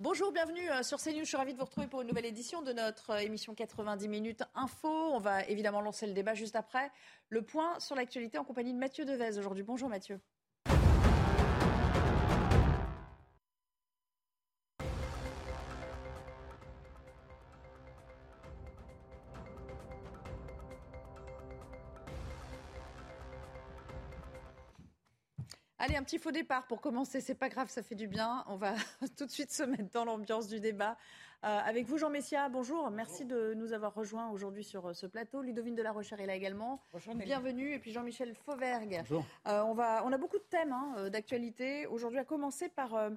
Bonjour, bienvenue euh, sur CNews. Je suis ravie de vous retrouver pour une nouvelle édition de notre euh, émission 90 minutes info. On va évidemment lancer le débat juste après. Le point sur l'actualité en compagnie de Mathieu Devez aujourd'hui. Bonjour Mathieu. Un petit faux départ pour commencer. C'est pas grave, ça fait du bien. On va tout de suite se mettre dans l'ambiance du débat. Euh, avec vous, Jean Messia, bonjour. Merci de nous avoir rejoints aujourd'hui sur euh, ce plateau. Ludovine de la Rochère est là également. Bonjour, Bienvenue. Et puis Jean-Michel Fauvergue. Bonjour. Euh, on, va, on a beaucoup de thèmes hein, d'actualité. Aujourd'hui, à commencer par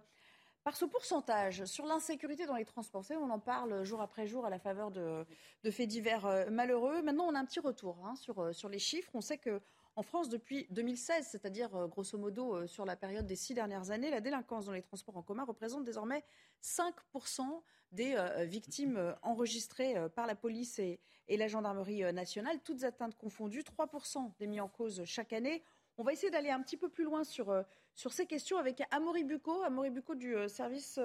par ce pourcentage sur l'insécurité dans les transports. on en parle jour après jour à la faveur de, faits divers malheureux. Maintenant, on a un petit retour hein, sur, sur les chiffres. On sait que en France, depuis 2016, c'est-à-dire euh, grosso modo euh, sur la période des six dernières années, la délinquance dans les transports en commun représente désormais 5% des euh, victimes enregistrées par la police et, la gendarmerie nationale, toutes atteintes confondues, 3% des mis en cause chaque année. On va essayer d'aller un petit peu plus loin sur, ces questions avec Amaury Bucco, Amaury Bucco du service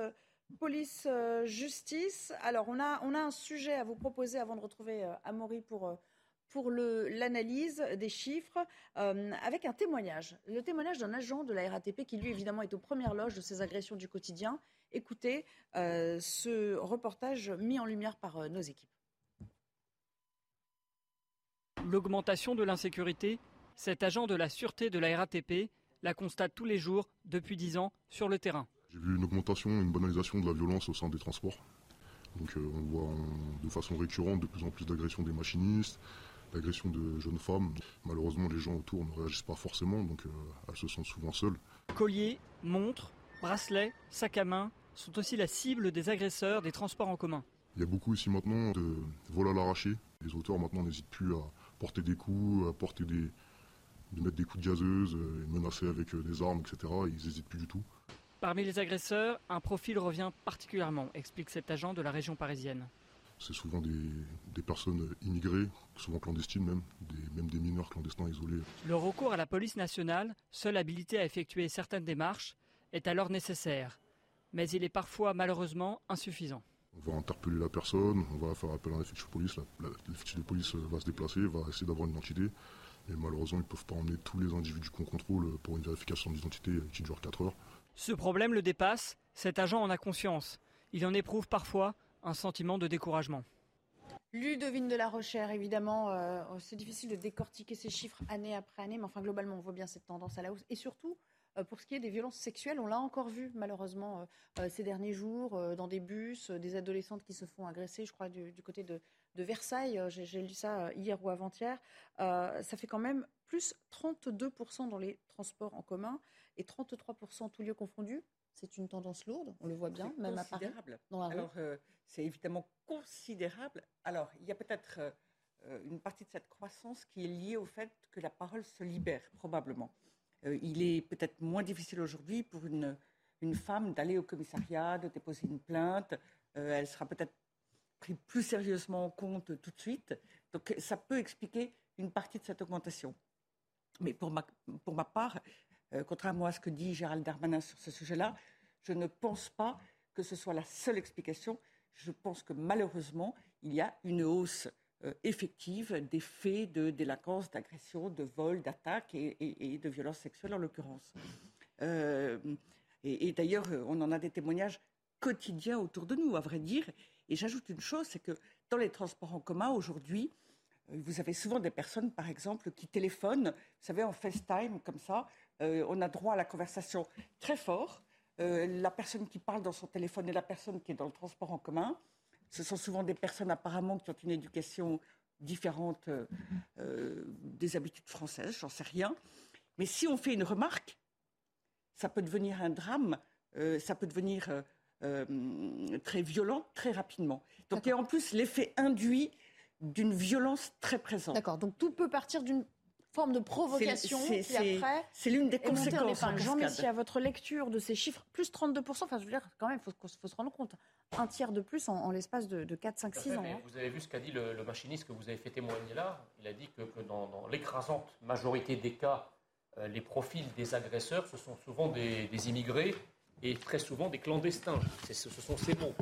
police-justice. Alors, on a, on a un sujet à vous proposer avant de retrouver Amaury pour pour l'analyse des chiffres euh, avec un témoignage. Le témoignage d'un agent de la RATP qui, lui, évidemment, est aux premières loges de ces agressions du quotidien. Écoutez euh, ce reportage mis en lumière par euh, nos équipes. L'augmentation de l'insécurité, cet agent de la sûreté de la RATP la constate tous les jours depuis 10 ans sur le terrain. J'ai vu une augmentation, une banalisation de la violence au sein des transports. Donc on voit de façon récurrente de plus en plus d'agressions des machinistes, l'agression de jeunes femmes. Malheureusement, les gens autour ne réagissent pas forcément, donc euh, elles se sentent souvent seules. Colliers, montres, bracelets, sacs à main sont aussi la cible des agresseurs des transports en commun. Il y a beaucoup ici maintenant de vols à l'arraché. Les auteurs maintenant n'hésitent plus à porter des coups, à porter des, de mettre des coups de gazeuse, euh, menacer avec euh, des armes, etc. Ils n'hésitent plus du tout. Parmi les agresseurs, un profil revient particulièrement, explique cet agent de la région parisienne. C'est souvent des, personnes immigrées, souvent clandestines même, même des mineurs clandestins isolés. Le recours à la police nationale, seule habilitée à effectuer certaines démarches, est alors nécessaire. Mais il est parfois malheureusement insuffisant. On va interpeller la personne, on va faire appel à un effectif de police, l'effectif de police va se déplacer, va essayer d'avoir une identité. Et malheureusement, ils ne peuvent pas emmener tous les individus qu'on contrôle pour une vérification d'identité qui dure 4 heures. Ce problème le dépasse, cet agent en a conscience. Il en éprouve parfois un sentiment de découragement. Ludovine de la Rochère, évidemment, euh, c'est difficile de décortiquer ces chiffres année après année, mais enfin globalement, on voit bien cette tendance à la hausse. Et surtout, euh, pour ce qui est des violences sexuelles, on l'a encore vu malheureusement euh, ces derniers jours dans des bus, des adolescentes qui se font agresser, je crois, du, côté de, Versailles. J'ai lu ça hier ou avant-hier. ça fait quand même plus 32% dans les transports en commun et 33% tous lieux confondus. C'est une tendance lourde, on le voit bien, même à Paris. Alors, euh, c'est évidemment considérable. Alors, il y a peut-être euh, une partie de cette croissance qui est liée au fait que la parole se libère, probablement. Euh, il est peut-être moins difficile aujourd'hui pour une, une femme d'aller au commissariat, de déposer une plainte. elle sera peut-être prise plus sérieusement en compte tout de suite. Donc, ça peut expliquer une partie de cette augmentation. Mais pour ma, pour ma part, euh, contrairement à ce que dit Gérald Darmanin sur ce sujet-là, je ne pense pas que ce soit la seule explication. Je pense que malheureusement, il y a une hausse euh, effective des faits de délinquance, d'agression, de vol, d'attaque et, de violence sexuelle en l'occurrence. Euh, et, d'ailleurs, on en a des témoignages quotidiens autour de nous, à vrai dire. Et j'ajoute une chose, c'est que dans les transports en commun aujourd'hui, vous avez souvent des personnes, par exemple, qui téléphonent, vous savez, en FaceTime, comme ça, euh, on a droit à la conversation très fort. Euh, la personne qui parle dans son téléphone et la personne qui est dans le transport en commun. Ce sont souvent des personnes apparemment qui ont une éducation différente euh, des habitudes françaises, j'en sais rien. Mais si on fait une remarque, ça peut devenir un drame, ça peut devenir très violent très rapidement. Donc il y a en plus l'effet induit d'une violence très présente. D'accord, donc tout peut partir d'une forme de provocation C'est l'une des conséquences. Jean Messia, votre lecture de ces chiffres, plus 32%, enfin je veux dire, quand même, il faut, se rendre compte, un tiers de plus en, l'espace de, 4, 5, 6 ans. Hein. Vous avez vu ce qu'a dit le, machiniste que vous avez fait témoigner là. Il a dit que, dans, l'écrasante majorité des cas, euh, les profils des agresseurs, ce sont souvent des, immigrés et très souvent des clandestins. Ce sont ces mots.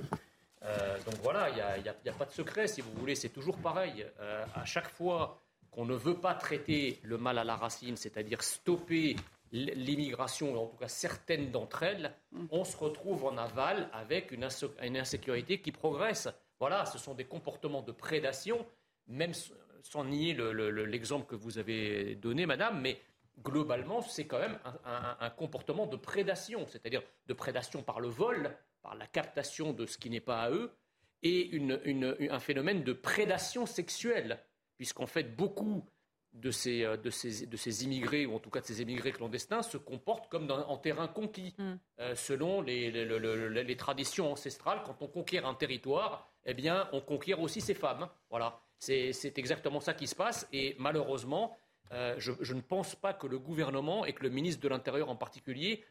Euh, donc voilà, il n'y a, pas de secret, si vous voulez, c'est toujours pareil. Euh, à chaque fois qu'on ne veut pas traiter le mal à la racine, c'est-à-dire stopper l'immigration, en tout cas certaines d'entre elles, on se retrouve en aval avec une, insécurité qui progresse. Voilà, ce sont des comportements de prédation, même sans nier l'exemple que vous avez donné, madame, mais globalement, c'est quand même un, comportement de prédation, c'est-à-dire de prédation par le vol, par la captation de ce qui n'est pas à eux, et un phénomène de prédation sexuelle, puisqu'en fait, beaucoup de ces, euh, de, ces, de ces immigrés, ou en tout cas de ces immigrés clandestins, se comportent comme en terrain conquis. Mm. Euh, selon les, les, traditions ancestrales, quand on conquiert un territoire, eh bien, on conquiert aussi ses femmes. Voilà. C'est exactement ça qui se passe. Et malheureusement, euh, je, je, ne pense pas que le gouvernement et que le ministre de l'Intérieur en particulier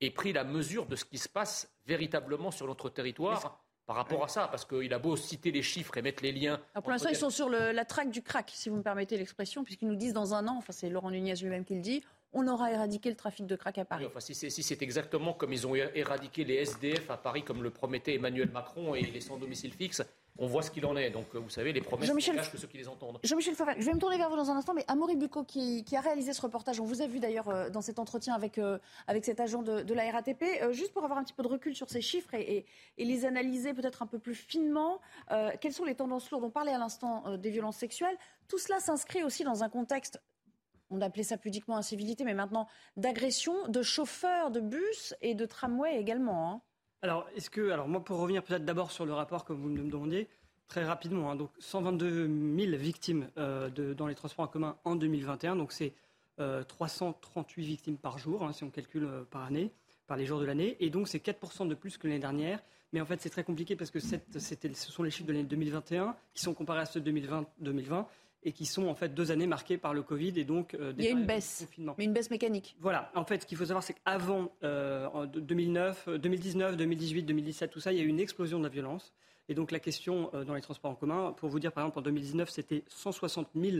aient pris la mesure de ce qui se passe véritablement sur notre territoire par rapport à ça, parce qu'il a beau citer les chiffres et mettre les liens. pour l'instant, ils sont sur la traque du crack, si vous me permettez l'expression, puisqu'ils nous disent dans un an, enfin c'est Laurent Nunez lui-même qui le dit, on aura éradiqué le trafic de crack à Paris. enfin, si c'est exactement comme ils ont éradiqué les SDF à Paris, comme le promettait Emmanuel Macron et les sans domicile fixe, on voit ce qu'il en est. Donc, euh, vous savez, les promesses ne que ceux qui les entendent. Jean-Michel Favre, je vais me tourner vers vous dans un instant, mais Amaury Bucco, qui, a réalisé ce reportage, on vous a vu d'ailleurs euh, dans cet entretien avec, euh, avec cet agent de, la RATP, juste pour avoir un petit peu de recul sur ces chiffres et, les analyser peut-être un peu plus finement, quelles sont les tendances lourdes? On parlait à l'instant des violences sexuelles. Tout cela s'inscrit aussi dans un contexte on appelait ça pudiquement incivilité, mais maintenant d'agression de chauffeurs de bus et de tramway également. Hein. Alors, est-ce que, alors moi, pour revenir peut-être d'abord sur le rapport que vous me demandiez, très rapidement, hein, donc 122 000 victimes euh, dans les transports en commun en 2021, donc c'est 338 euh, victimes par jour, hein, si on calcule euh, par année, par les jours de l'année, et donc c'est 4% de plus que l'année dernière. Mais en fait, c'est très compliqué parce que ce sont les chiffres de l'année 2021 qui sont comparés à ceux de 2020, 2020 et qui sont en fait deux années marquées par le Covid et donc euh, des Il y a une baisse, mais une baisse mécanique. Voilà. En fait, ce qu'il faut savoir, c'est qu'avant euh, 2009, 2019, 2018, 2017, tout ça, il y a eu une explosion de la violence. Et donc la question euh, dans les transports en commun, pour vous dire, par exemple, en 2019, c'était 160 000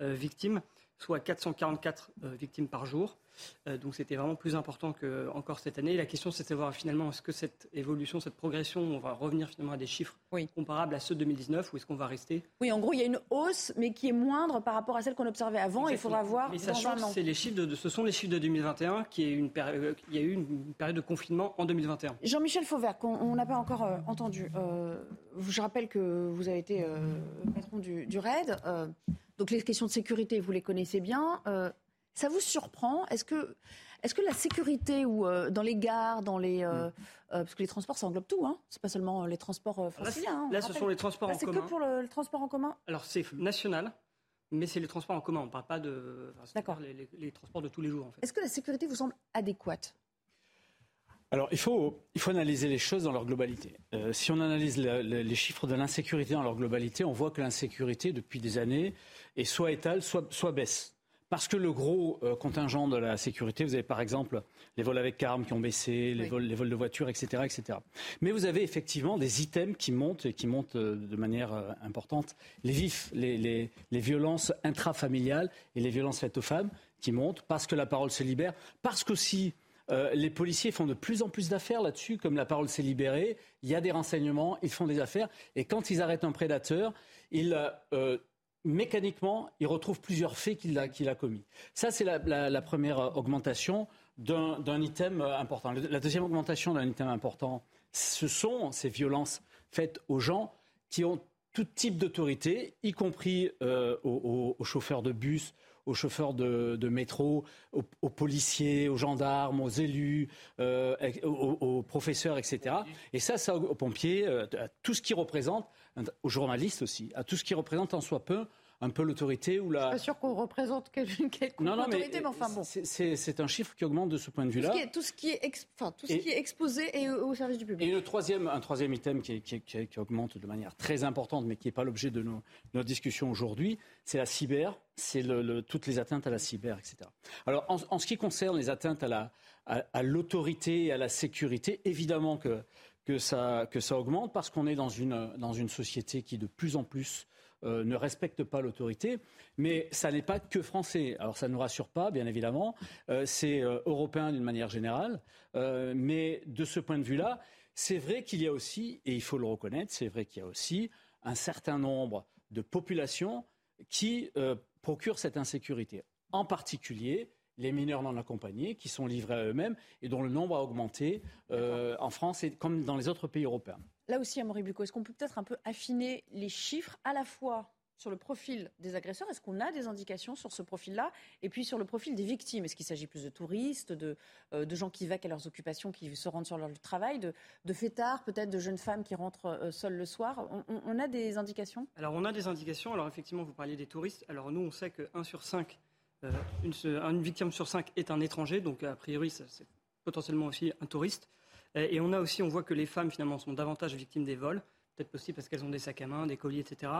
euh, victimes soit 444 euh, victimes par jour. Euh, donc c'était vraiment plus important que encore cette année. La question, c'est de savoir finalement est-ce que cette évolution, cette progression, on va revenir finalement à des chiffres comparables à ceux de 2019 ou est-ce qu'on va rester? Oui, en gros, il y a une hausse, mais qui est moindre par rapport à celle qu'on observait avant. Il faudra voir. Mais que c'est les chiffres de, ce sont les chiffres de 2021, qui est une euh, il y a eu une période de confinement en 2021. Jean-Michel Fauvert, qu'on n'a pas encore entendu. je rappelle que vous avez été patron du, du RAID. Donc les questions de sécurité, vous les connaissez bien. Euh, ça vous surprend? Est-ce que, est que la sécurité ou euh, dans les gares, dans les euh, mm. parce que les transports ça englobe tout, hein C'est pas seulement les transports franciliens. Là, hein, là ce sont les transports en commun. C'est que pour le, transport en commun? Alors c'est national. Mais c'est les transports en commun, on ne parle pas de D'accord. Les, transports de tous les jours. En fait. Est-ce que la sécurité vous semble adéquate? Alors, il faut, il faut analyser les choses dans leur globalité. Euh, si on analyse les chiffres de l'insécurité dans leur globalité, on voit que l'insécurité, depuis des années, est soit étale, soit, soit baisse. Parce que le gros euh, contingent de la sécurité, vous avez par exemple les vols avec armes qui ont baissé, les, vols, les vols de voitures, etc., etc. Mais vous avez effectivement des items qui montent et qui montent euh, de manière importante. Les vifs, les, les, les violences intrafamiliales et les violences faites aux femmes qui montent parce que la parole se libère, parce qu'aussi euh, les policiers font de plus en plus d'affaires là-dessus, comme la parole s'est libérée. Il y a des renseignements, ils font des affaires. Et quand ils arrêtent un prédateur, ils, euh, mécaniquement, ils retrouvent plusieurs faits qu'il a, commis. Ça, c'est la, première augmentation d'un item important. La deuxième augmentation d'un item important, ce sont ces violences faites aux gens qui ont tout type d'autorité, y compris euh, aux, chauffeurs de bus, aux chauffeurs de, métro, aux, policiers, aux gendarmes, aux élus, euh, aux, professeurs, etc. Et ça, ça aux pompiers, euh, à tout ce qui représente, aux journalistes aussi, à tout ce qui représente en soi peu un peu l'autorité ou la. Je suis pas sûr qu'on représente quelqu'un non, non, autorité, mais, enfin bon. C'est un chiffre qui augmente de ce point de vue-là. Tout, ce qui est, enfin, tout ce qui est exposé et au, service du public. Et le troisième, un troisième item qui, qui, qui, augmente de manière très importante, mais qui n'est pas l'objet de nos, notre discussion aujourd'hui, c'est la cyber, c'est le, toutes les atteintes à la cyber, etc. Alors, en, en ce qui concerne les atteintes à la à, l'autorité et à la sécurité, évidemment que que ça, que ça augmente parce qu'on est dans une, dans une société qui de plus en plus euh, ne respectent pas l'autorité. Mais ça n'est pas que français. Alors ça ne nous rassure pas, bien évidemment. Euh, c'est européen d'une manière générale. mais de ce point de vue-là, c'est vrai qu'il y a aussi, et il faut le reconnaître, c'est vrai qu'il y a aussi un certain nombre de populations qui procurent cette insécurité. En particulier, les mineurs non accompagnés qui sont livrés à eux-mêmes et dont le nombre a augmenté en France et comme dans les autres pays européens. Là aussi, Amaury Bucco, est-ce qu'on peut peut-être un peu affiner les chiffres à la fois sur le profil des agresseurs Est-ce qu'on a des indications sur ce profil-là Et puis sur le profil des victimes? Est-ce qu'il s'agit plus de touristes, de, euh, gens qui vaquent à leurs occupations, qui se rendent sur leur travail, de, de fêtards, peut-être de jeunes femmes qui rentrent euh, seules le soir? On, a des indications? Alors on a des indications. Alors effectivement, vous parliez des touristes. Alors nous, on sait que 1 sur 5, euh, une, victime sur 5 est un étranger. Donc a priori, c'est potentiellement aussi un touriste. Euh, et on a aussi, on voit que les femmes finalement sont davantage victimes des vols, peut-être aussi parce qu'elles ont des sacs à main, des colis, etc.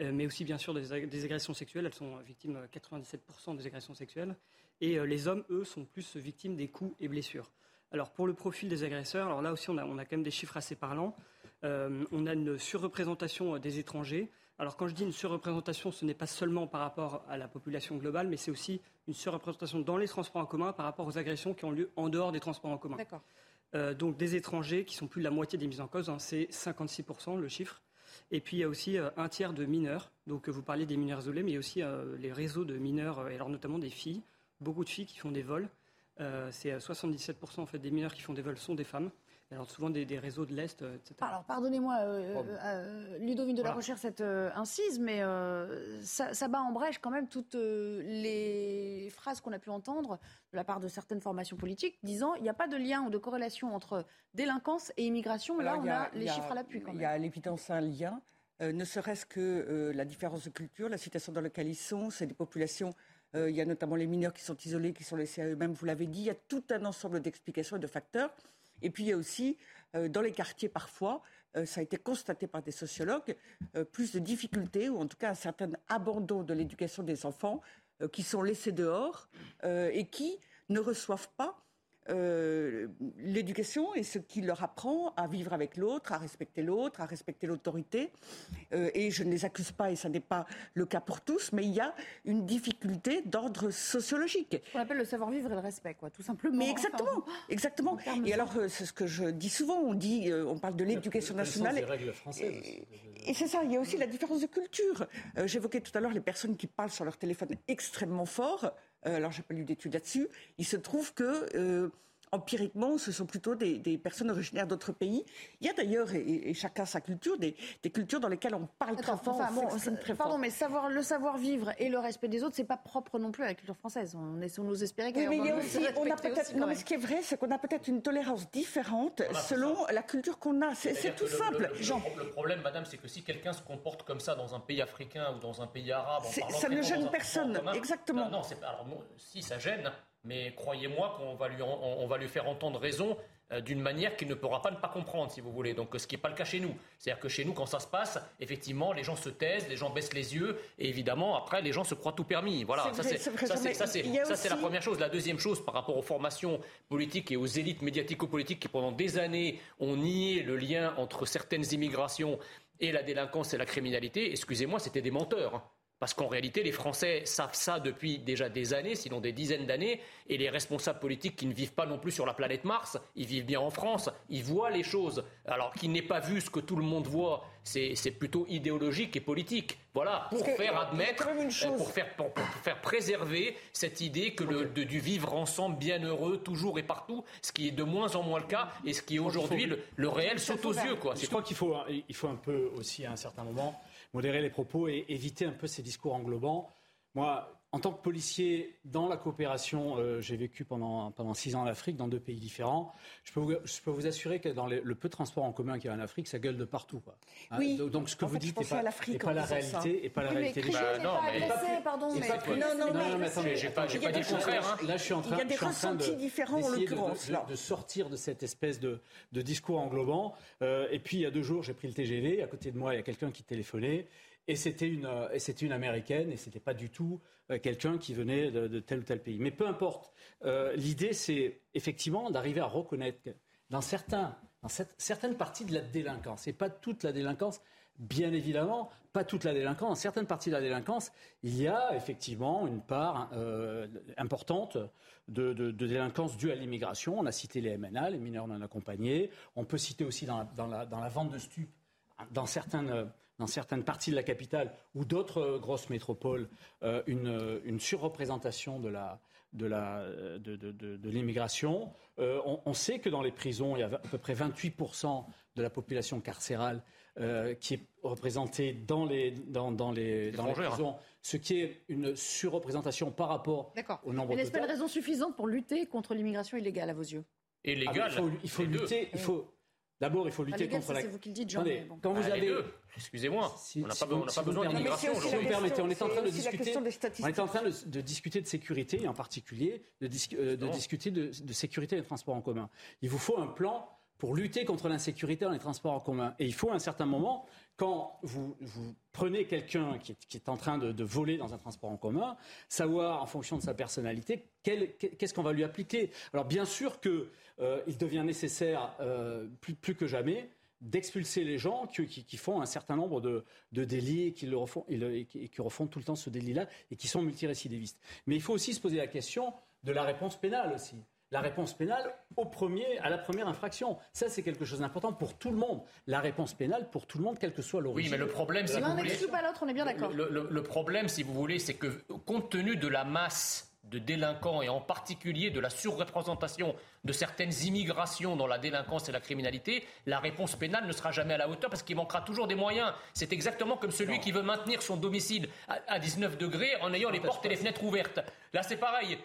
Euh, mais aussi bien sûr des, agressions sexuelles. Elles sont victimes 97% des agressions sexuelles. Et euh, les hommes, eux, sont plus victimes des coups et blessures. Alors pour le profil des agresseurs, alors là aussi on a quand même des chiffres assez parlants. on a une surreprésentation des étrangers. Alors quand je dis une surreprésentation, ce n'est pas seulement par rapport à la population globale, mais c'est aussi une surreprésentation dans les transports en commun par rapport aux agressions qui ont lieu en dehors des transports en commun. D'accord. Euh, donc des étrangers qui sont plus de la moitié des mises en cause, hein, c'est 56% le chiffre. Et puis il y a aussi euh, un tiers de mineurs. Donc vous parlez des mineurs isolés, mais il y a aussi euh, les réseaux de mineurs, et alors notamment des filles, beaucoup de filles qui font des vols. c'est 77% en fait des mineurs qui font des vols sont des femmes alors souvent des, réseaux de l'Est, euh, etc. Alors pardonnez-moi, euh, euh, Ludovine de la Recherche, cette incise, mais ça, bat en brèche quand même toutes les phrases qu'on a pu entendre de la part de certaines formations politiques disant il n'y a pas de lien ou de corrélation entre délinquance et immigration. Là, on a, les chiffres à l'appui. Il y a à l'évidence un lien. ne serait-ce que la différence de culture, la situation dans laquelle ils sont, c'est des populations il y a notamment les mineurs qui sont isolés, qui sont laissés à eux-mêmes, vous l'avez dit. Il y a tout un ensemble d'explications et de facteurs. Et puis il y a aussi, euh, dans les quartiers parfois, euh, ça a été constaté par des sociologues, euh, plus de difficultés, ou en tout cas un certain abandon de l'éducation des enfants qui sont laissés dehors et qui ne reçoivent pas euh, l'éducation est ce qui leur apprend à vivre avec l'autre, à respecter l'autre, à respecter l'autorité. Euh, et je ne les accuse pas, et ce n'est pas le cas pour tous, mais il y a une difficulté d'ordre sociologique. On appelle le savoir-vivre et le respect, quoi, tout simplement. Mais exactement, exactement. Et alors, euh, c'est ce que je dis souvent, on dit, on parle de l'éducation nationale. Et, et c'est ça, il y a aussi la différence de culture. J'évoquais tout à l'heure les personnes qui parlent sur leur téléphone extrêmement fort. Euh, alors j'ai pas lu d'études là-dessus, il se trouve que euh, empiriquement, ce sont plutôt des, personnes originaires d'autres pays. Il y a d'ailleurs, et, chacun sa culture, des, cultures dans lesquelles on parle très fort, Pardon, mais savoir, le savoir-vivre et le respect des autres, c'est pas propre non plus à la culture française. On, est, on nous espérait oui, mais il y a aussi, on a peut-être, non, mais ce qui est vrai, c'est qu'on a peut-être une tolérance différente selon la culture qu'on a. C'est tout simple. Le, le, problème, madame, c'est que si quelqu'un se comporte comme ça dans un pays africain ou dans un pays arabe, ça ne gêne personne. Exactement. Non, non, alors, si ça gêne, mais croyez-moi qu'on va lui, on, va lui faire entendre raison euh, d'une manière qu'il ne pourra pas ne pas comprendre, si vous voulez. Donc, ce qui n'est pas le cas chez nous. C'est-à-dire que chez nous, quand ça se passe, effectivement, les gens se taisent, les gens baissent les yeux, et évidemment, après, les gens se croient tout permis. Voilà, ça c'est la première chose. La deuxième chose, par rapport aux formations politiques et aux élites médiatico-politiques qui, pendant des années, ont nié le lien entre certaines immigrations et la délinquance et la criminalité, excusez-moi, c'était des menteurs. Parce qu'en réalité, les Français savent ça depuis déjà des années, sinon des dizaines d'années, et les responsables politiques qui ne vivent pas non plus sur la planète Mars, ils vivent bien en France, ils voient les choses. Alors qu'ils n'aient pas vu ce que tout le monde voit, c'est plutôt idéologique et politique. Voilà, pour faire admettre, pour faire, pour, faire préserver cette idée que le, du vivre ensemble bien heureux toujours et partout, ce qui est de moins en moins le cas, et ce qui est aujourd'hui le, réel saute aux yeux. Quoi. Je crois qu'il faut, il faut un peu aussi à un certain moment modérer les propos et éviter un peu ces discours englobants. Moi, en tant que policier, dans la coopération, euh, j'ai vécu pendant, pendant six ans en Afrique, dans deux pays différents. Je peux vous, je peux vous assurer que dans le peu de transport en commun qu'il y a en Afrique, ça gueule de partout. Quoi. Hein, oui. donc, ce que vous dites n'est pas, pas, la réalité, et pas la réalité des choses. non, mais pardon, mais... Non, non, non, mais attendez, j'ai pas, pas dit le contraire. Hein. Là, je suis en train, il y a des ressentis différents en l'occurrence. De, de, sortir de cette espèce de, de discours englobant. Euh, et puis, il y a deux jours, j'ai pris le TGV. À côté de moi, il y a quelqu'un qui téléphonait. Et c'était une, euh, et c'était une américaine, et c'était pas du tout euh, quelqu'un qui venait de, tel ou tel pays. Mais peu importe. Euh, l'idée, c'est effectivement d'arriver à reconnaître que dans certains, dans certaines parties de la délinquance, et pas toute la délinquance, bien évidemment, pas toute la délinquance. Dans certaines parties de la délinquance, il y a effectivement une part euh, importante de, délinquance due à l'immigration. On a cité les MNA, les mineurs non accompagnés. On peut citer aussi dans la, vente de stupes, dans certaines, dans certaines parties de la capitale ou d'autres grosses métropoles, euh, une, surreprésentation de la, de l'immigration. Euh, on, on, sait que dans les prisons, il y a à peu près 28% de la population carcérale euh, qui est représentée dans les, dans, dans les, dans les prisons, ce qui est une surreprésentation par rapport au nombre de. N'est-ce pas une raison suffisante pour lutter contre l'immigration illégale à vos yeux? Illégale. Ah, il faut, lutter. Il faut, D'abord, il faut lutter contre la. C'est vous qui le dites, Jean. Attendez, quand vous ah, avez. Excusez-moi, on n'a pas, besoin d'immigration Si vous me permettez, on est en train de discuter. On est en train de, discuter de sécurité, et en particulier de, euh, de discuter de, de sécurité des transports en commun. Il vous faut un plan pour lutter contre l'insécurité dans les transports en commun. Et il faut à un certain moment, quand vous, prenez quelqu'un qui, est en train de, voler dans un transport en commun, savoir en fonction de sa personnalité qu'est-ce qu'on va lui appliquer. Alors bien sûr qu'il euh, devient nécessaire euh, plus, que jamais d'expulser les gens qui, font un certain nombre de, délits qui, refont, et, qui refont tout le temps ce délit-là et qui sont multirécidivistes. Mais il faut aussi se poser la question de la réponse pénale aussi la réponse pénale au premier, à la première infraction. Ça, c'est quelque chose d'important pour tout le monde. La réponse pénale pour tout le monde, quelle que soit l'origine. Oui, mais le problème, si vous voulez, pas l'autre, on est bien d'accord. Le, problème, si vous voulez, c'est que compte tenu de la masse de délinquants et en particulier de la surreprésentation de certaines immigrations dans la délinquance et la criminalité, la réponse pénale ne sera jamais à la hauteur parce qu'il manquera toujours des moyens. C'est exactement comme celui qui veut maintenir son domicile à, 19 degrés en ayant les portes et les fenêtres ouvertes. Là, c'est pareil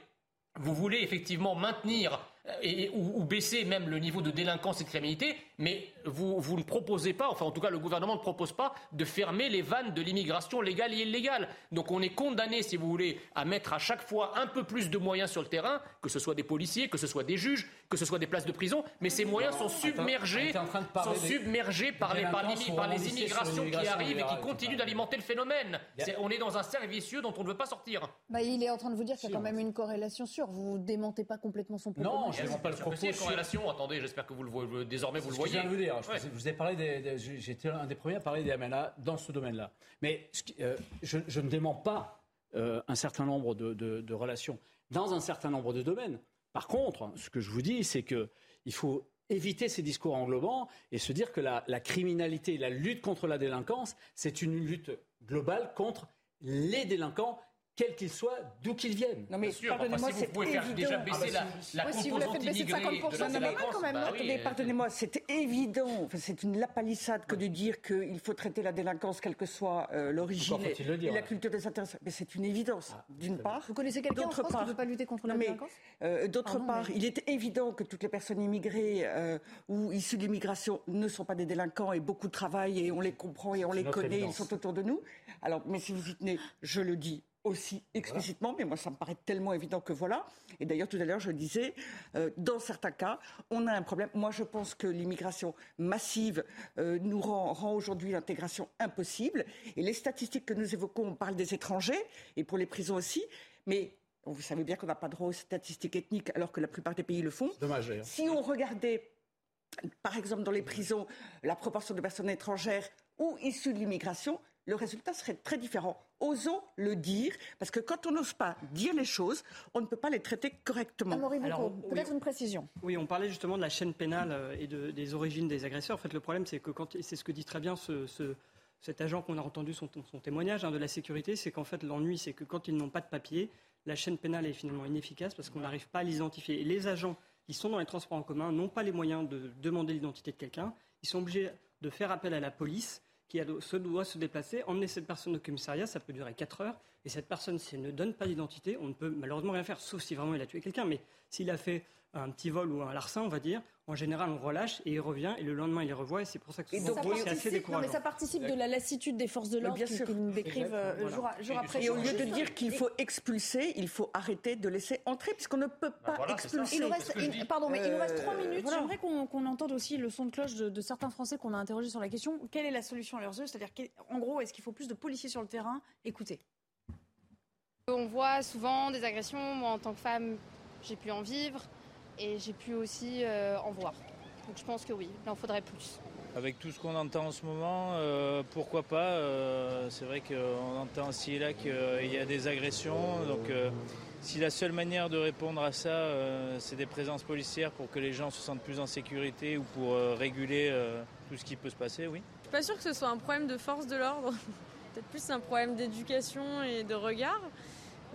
vous voulez effectivement maintenir et, ou, baisser même le niveau de délinquance et de criminalité, mais vous, vous, ne proposez pas, enfin en tout cas le gouvernement ne propose pas de fermer les vannes de l'immigration légale et illégale. Donc on est condamné, si vous voulez, à mettre à chaque fois un peu plus de moyens sur le terrain, que ce soit des policiers, que ce soit des juges, que ce soit des places de prison, mais ces moyens sont submergés, sont submergés par les, par les, immigrations qui arrivent et qui continuent d'alimenter le phénomène. on est dans un cercle vicieux dont on ne veut pas sortir. Bah, il est en train de vous dire qu'il y a quand même une corrélation sûre. Vous ne démentez pas complètement son propos. Je pas le propos. corrélation. Attendez, j'espère que vous le voyez. Désormais, vous le voyez. Je viens de vous dire. Je, vous ai parlé des. J'étais un des premiers à parler des MNA dans ce domaine-là. Mais euh, je, ne dément pas euh, un certain nombre de, relations dans un certain nombre de domaines. Par contre, ce que je vous dis, c'est que il faut éviter ces discours englobants et se dire que la, la criminalité, la lutte contre la délinquance, c'est une lutte globale contre les délinquants quels qu'ils soient, d'où qu'ils viennent. Non mais pardonnez-moi, si vous pouvez faire déjà baisser la, la oui, composante si de la délinquance, quand même. Bah oui, pardonnez-moi, c'est évident, enfin, c'est une lapalissade que de dire qu'il faut traiter la délinquance, quelle que soit euh, l'origine et, la culture des intérêts. Mais c'est une évidence, ah, d'une part. Vous connaissez quelqu'un en France part, qui ne veut pas lutter contre la délinquance? euh, D'autre part, il est évident que toutes les personnes immigrées euh, ou issues de l'immigration ne sont pas des délinquants et beaucoup travaillent et on les comprend et on les connaît, ils sont autour de nous. Alors, mais si vous y tenez, je le dis aussi explicitement, mais moi ça me paraît tellement évident que voilà. Et d'ailleurs tout à l'heure je disais, euh, dans certains cas, on a un problème. Moi je pense que l'immigration massive euh, nous rend, rend aujourd'hui l'intégration impossible. Et les statistiques que nous évoquons, on parle des étrangers et pour les prisons aussi, mais vous savez bien qu'on n'a pas droit aux statistiques ethniques alors que la plupart des pays le font. Dommage. Si on regardait par exemple dans les prisons la proportion de personnes étrangères ou issues de l'immigration, le résultat serait très différent. Osons le dire, parce que quand on n'ose pas dire les choses, on ne peut pas les traiter correctement. Alors, peut-être une précision. Oui, on parlait justement de la chaîne pénale euh, et des origines des agresseurs. En fait, le problème, c'est que quand, c'est ce que dit très bien cet agent qu'on a entendu son, témoignage hein, de la sécurité, c'est qu'en fait, l'ennui, c'est que quand ils n'ont pas de papier, la chaîne pénale est finalement inefficace parce qu'on n'arrive pas à l'identifier. Et les agents qui sont dans les transports en commun n'ont pas les moyens de demander l'identité de quelqu'un. Ils sont obligés de faire appel à la police qui se doit se déplacer, emmener cette personne au commissariat, ça peut durer 4 heures, et cette personne, si elle ne donne pas d'identité, on ne peut malheureusement rien faire, sauf si vraiment il a tué quelqu'un. Mais s'il a fait un petit vol ou un larcin, on va dire, en général, on relâche et il revient et le lendemain, il les revoit et c'est pour ça que c'est assez décourageant. mais ça participe de la lassitude des forces de l'ordre qui, nous décrivent euh, jour, après jour. Et au lieu de dire qu'il faut expulser, il faut arrêter de laisser entrer puisqu'on ne peut pas bah expulser. Il nous reste, pardon, mais il nous reste trois euh, minutes. J'aimerais qu'on entende aussi le son de cloche de, certains Français qu'on a interrogés sur la question. Quelle est la solution à leurs yeux? C'est-à-dire, en gros, est-ce qu'il faut plus de policiers sur le terrain? Écoutez. On voit souvent des agressions. Moi, en tant que femme, j'ai pu en vivre et j'ai pu aussi euh, en voir. Donc je pense que oui, il en faudrait plus. avec tout ce qu'on entend en ce moment, pourquoi pas C'est vrai qu'on entend aussi et là qu'il y a des agressions. Donc si la seule manière de répondre à ça, c'est des présences policières pour que les gens se sentent plus en sécurité ou pour réguler tout ce qui peut se passer, oui. Je suis pas sûr que ce soit un problème de force de l'ordre. Peut-être plus un problème d'éducation et de regard.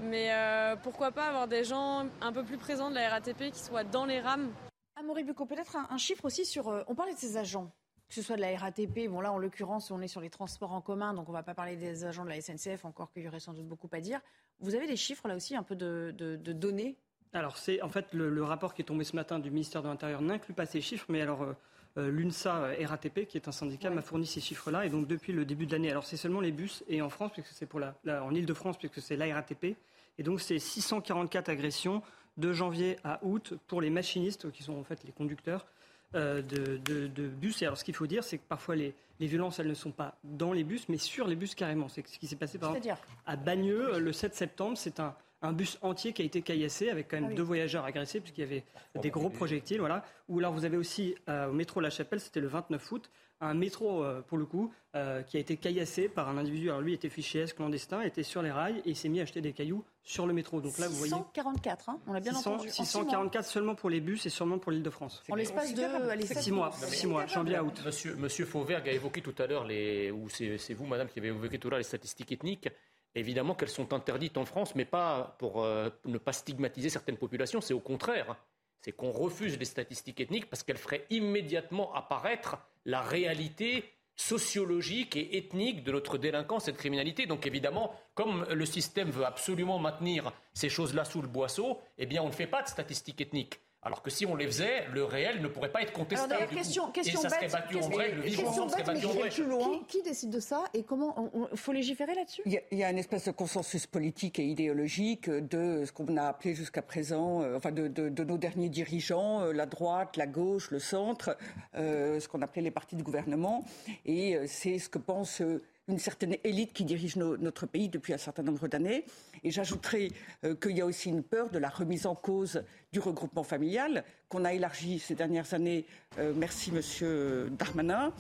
Mais euh, pourquoi pas avoir des gens un peu plus présents de la RATP qui soient dans les rames? Amaury Bucco, peut-être un, chiffre aussi sur. Euh, on parlait de ces agents, que ce soit de la RATP. Bon, là, en l'occurrence, on est sur les transports en commun, donc on ne va pas parler des agents de la SNCF, encore qu'il y aurait sans doute beaucoup à dire. Vous avez des chiffres là aussi, un peu de, données? Alors, c'est en fait le, rapport qui est tombé ce matin du ministère de l'Intérieur n'inclut pas ces chiffres, mais alors euh, euh, l'UNSA euh, RATP, qui est un syndicat, m'a fourni ces chiffres-là. Et donc depuis le début de l'année, alors c'est seulement les bus et en France, puisque c'est pour la, en Ile-de-France, puisque c'est la RATP. Et donc c'est 644 agressions de janvier à août pour les machinistes, qui sont en fait les conducteurs euh, de, bus. Et alors ce qu'il faut dire, c'est que parfois les, violences, elles ne sont pas dans les bus, mais sur les bus carrément. C'est ce qui s'est passé par exemple à Bagneux le 7 septembre. C'est un, un bus entier qui a été caillassé avec quand même ah deux voyageurs agressés puisqu'il y avait des gros projectiles. Voilà. Ou alors vous avez aussi euh, au métro La Chapelle, c'était le 29 août, un métro euh, pour le coup euh, qui a été caillassé par un individu. Alors lui était fiché S clandestin, était sur les rails et il s'est mis à acheter des cailloux sur le métro. Donc là vous voyez 644, hein, on l'a bien entendu. 644 seulement pour les bus et seulement pour l'Île-de-France. En l'espace de 6 mois, 6 mois, janvier à août. Monsieur, Monsieur Fauvergue a évoqué tout à l'heure les ou c'est vous Madame qui avez évoqué tout à l'heure les statistiques ethniques. Évidemment qu'elles sont interdites en France, mais pas pour euh, ne pas stigmatiser certaines populations, c'est au contraire. C'est qu'on refuse les statistiques ethniques parce qu'elles feraient immédiatement apparaître la réalité sociologique et ethnique de notre délinquance et de criminalité. Donc évidemment, comme le système veut absolument maintenir ces choses-là sous le boisseau, eh bien on ne fait pas de statistiques ethniques. Alors que si on les faisait, le réel ne pourrait pas être contesté. Alors, question, question et ça serait battu en vrai, le vivant serait battu en vrai. Qui, qui, décide de ça et comment Il faut légiférer là-dessus? Il, y, a, une espèce de consensus politique et idéologique de ce qu'on a appelé jusqu'à présent, euh, enfin de, de, nos derniers dirigeants, euh, la droite, la gauche, le centre, euh, ce qu'on appelait les partis de gouvernement. Et c'est ce que pense une certaine élite qui dirige notre pays depuis un certain nombre d'années. Et j'ajouterai qu'il y a aussi une peur de la remise en cause du regroupement familial qu'on a élargi ces dernières années, euh, merci Monsieur Darmanin,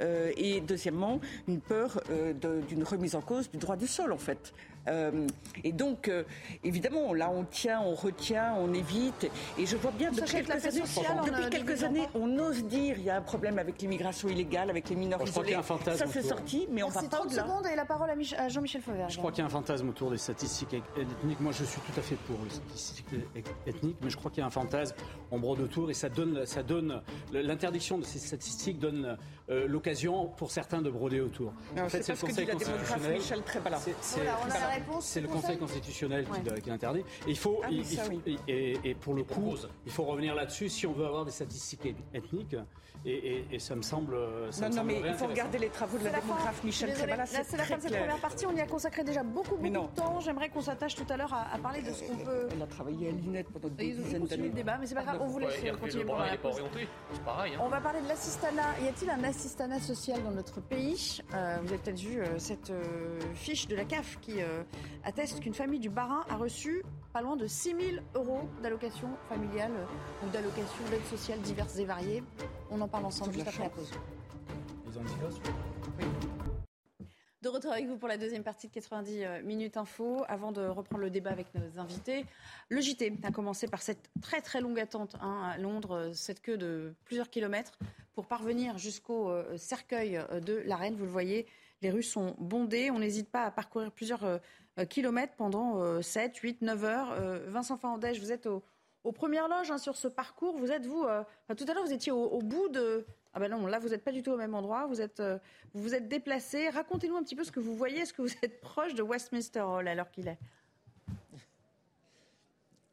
euh, et deuxièmement une peur euh, d'une remise en cause du droit du sol en fait. Et donc, évidemment, là, on tient, on retient, on évite. Et je vois bien depuis quelques années, depuis quelques années, on ose dire il y a un problème avec l'immigration illégale, avec les mineurs isolés. Ça, c'est sorti, mais on va pas au-delà. secondes et la parole à, Jean-Michel Fauvert. Je crois qu'il y a un fantasme autour des statistiques ethniques. Moi, je suis tout à fait pour les statistiques ethniques, mais je crois qu'il y a un fantasme. On brode autour et ça donne, ça donne l'interdiction de ces statistiques donne euh, l'occasion pour certains de broder autour. en fait, c'est le Conseil constitutionnel. C'est le Conseil constitutionnel qui, l'interdit. Et il faut, ah, et, pour le coup, il faut revenir là-dessus si on veut avoir des statistiques ethniques. Et, ça me semble. Ça non, non, mais il faut regarder les travaux de la, démographe Michel Trébala. C'est la fin de cette première partie. On y a consacré déjà beaucoup, beaucoup de temps. J'aimerais qu'on s'attache tout à l'heure à, parler de ce qu'on peut. Elle a travaillé à l'INET pendant des dizaines d'années. le débat, mais c'est pas grave. On vous laisse continuer. Hein. On va parler de l'assistanat. Y a-t-il un assistanat social dans notre pays? Euh, Vous avez peut-être vu euh, cette euh, fiche de la CAF qui atteste qu'une famille du Barin a reçu pas loin de 6 000 euros d'allocation familiale ou d'allocation d'aide sociale diverses et variées. On en parle ensemble juste après la pause. De retour avec vous pour la deuxième partie de 90 euh, minutes info. Avant de reprendre le débat avec nos invités, le JT a commencé par cette très très longue attente hein, à Londres, euh, cette queue de plusieurs kilomètres pour parvenir jusqu'au euh, cercueil de la reine. Vous le voyez, les rues sont bondées. On n'hésite pas à parcourir plusieurs kilomètres pendant 7, 8, 9 heures. Vincent Fandège, vous êtes aux premières loges hein, sur ce parcours. Vous êtes, vous, tout à l'heure, vous étiez au bout de ah ben non, là vous n'êtes pas du tout au même endroit, vous êtes, euh, vous, vous êtes déplacé. Racontez-nous un petit peu ce que vous voyez. Est-ce que vous êtes proche de Westminster Hall à l'heure qu'il est?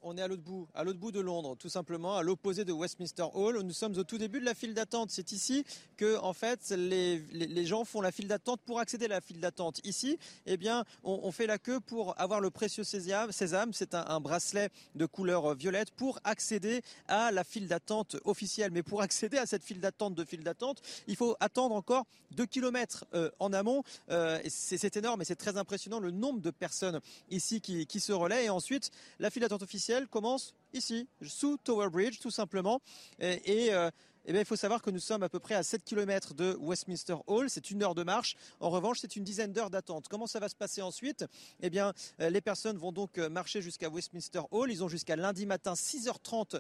On est à l'autre bout, à l'autre bout de Londres, tout simplement, à l'opposé de Westminster Hall. Nous sommes au tout début de la file d'attente. C'est ici que, en fait, les, gens font la file d'attente pour accéder à la file d'attente. Ici, eh bien, on, fait la queue pour avoir le précieux sésame. C'est un, bracelet de couleur violette pour accéder à la file d'attente officielle. Mais pour accéder à cette file d'attente de file d'attente, il faut attendre encore 2 km euh, en amont. Euh, c'est énorme et c'est très impressionnant le nombre de personnes ici qui, qui se relaient. Et ensuite, la file d'attente officielle commence ici, sous Tower Bridge, tout simplement. Et, euh, eh il faut savoir que nous sommes à peu près à 7 km de Westminster Hall. C'est une heure de marche. En revanche, c'est une dizaine d'heures d'attente. Comment ça va se passer ensuite? Eh bien, euh, les personnes vont donc euh, marcher jusqu'à Westminster Hall. Ils ont jusqu'à lundi matin 6h30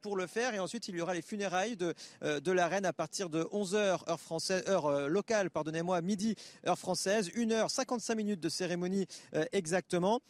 pour le faire. Et ensuite, il y aura les funérailles de, la reine à partir de 11h, heure française, heure locale, pardonnez-moi, midi, heure française. 1 heure 55 minutes de cérémonie exactement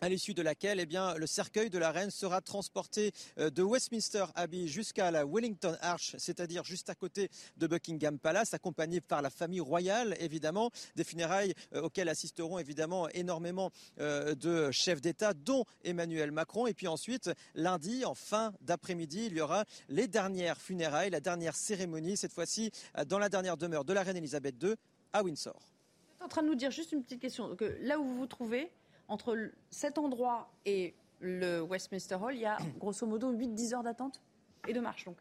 à l'issue de laquelle eh bien, le cercueil de la reine sera transporté euh, de Westminster Abbey jusqu'à la Wellington Arch, c'est-à-dire juste à côté de Buckingham Palace, accompagné par la famille royale, évidemment, des funérailles euh, auxquelles assisteront évidemment énormément euh, de chefs d'État, dont Emmanuel Macron. Et puis ensuite, lundi, en fin d'après-midi, il y aura les dernières funérailles, la dernière cérémonie, cette fois-ci dans la dernière demeure de la reine Elisabeth II à Windsor. Vous êtes en train de nous dire juste une petite question, que là où vous vous trouvez, entre cet endroit et le Westminster Hall, il y a grosso modo 8-10 heures d'attente et de marche donc.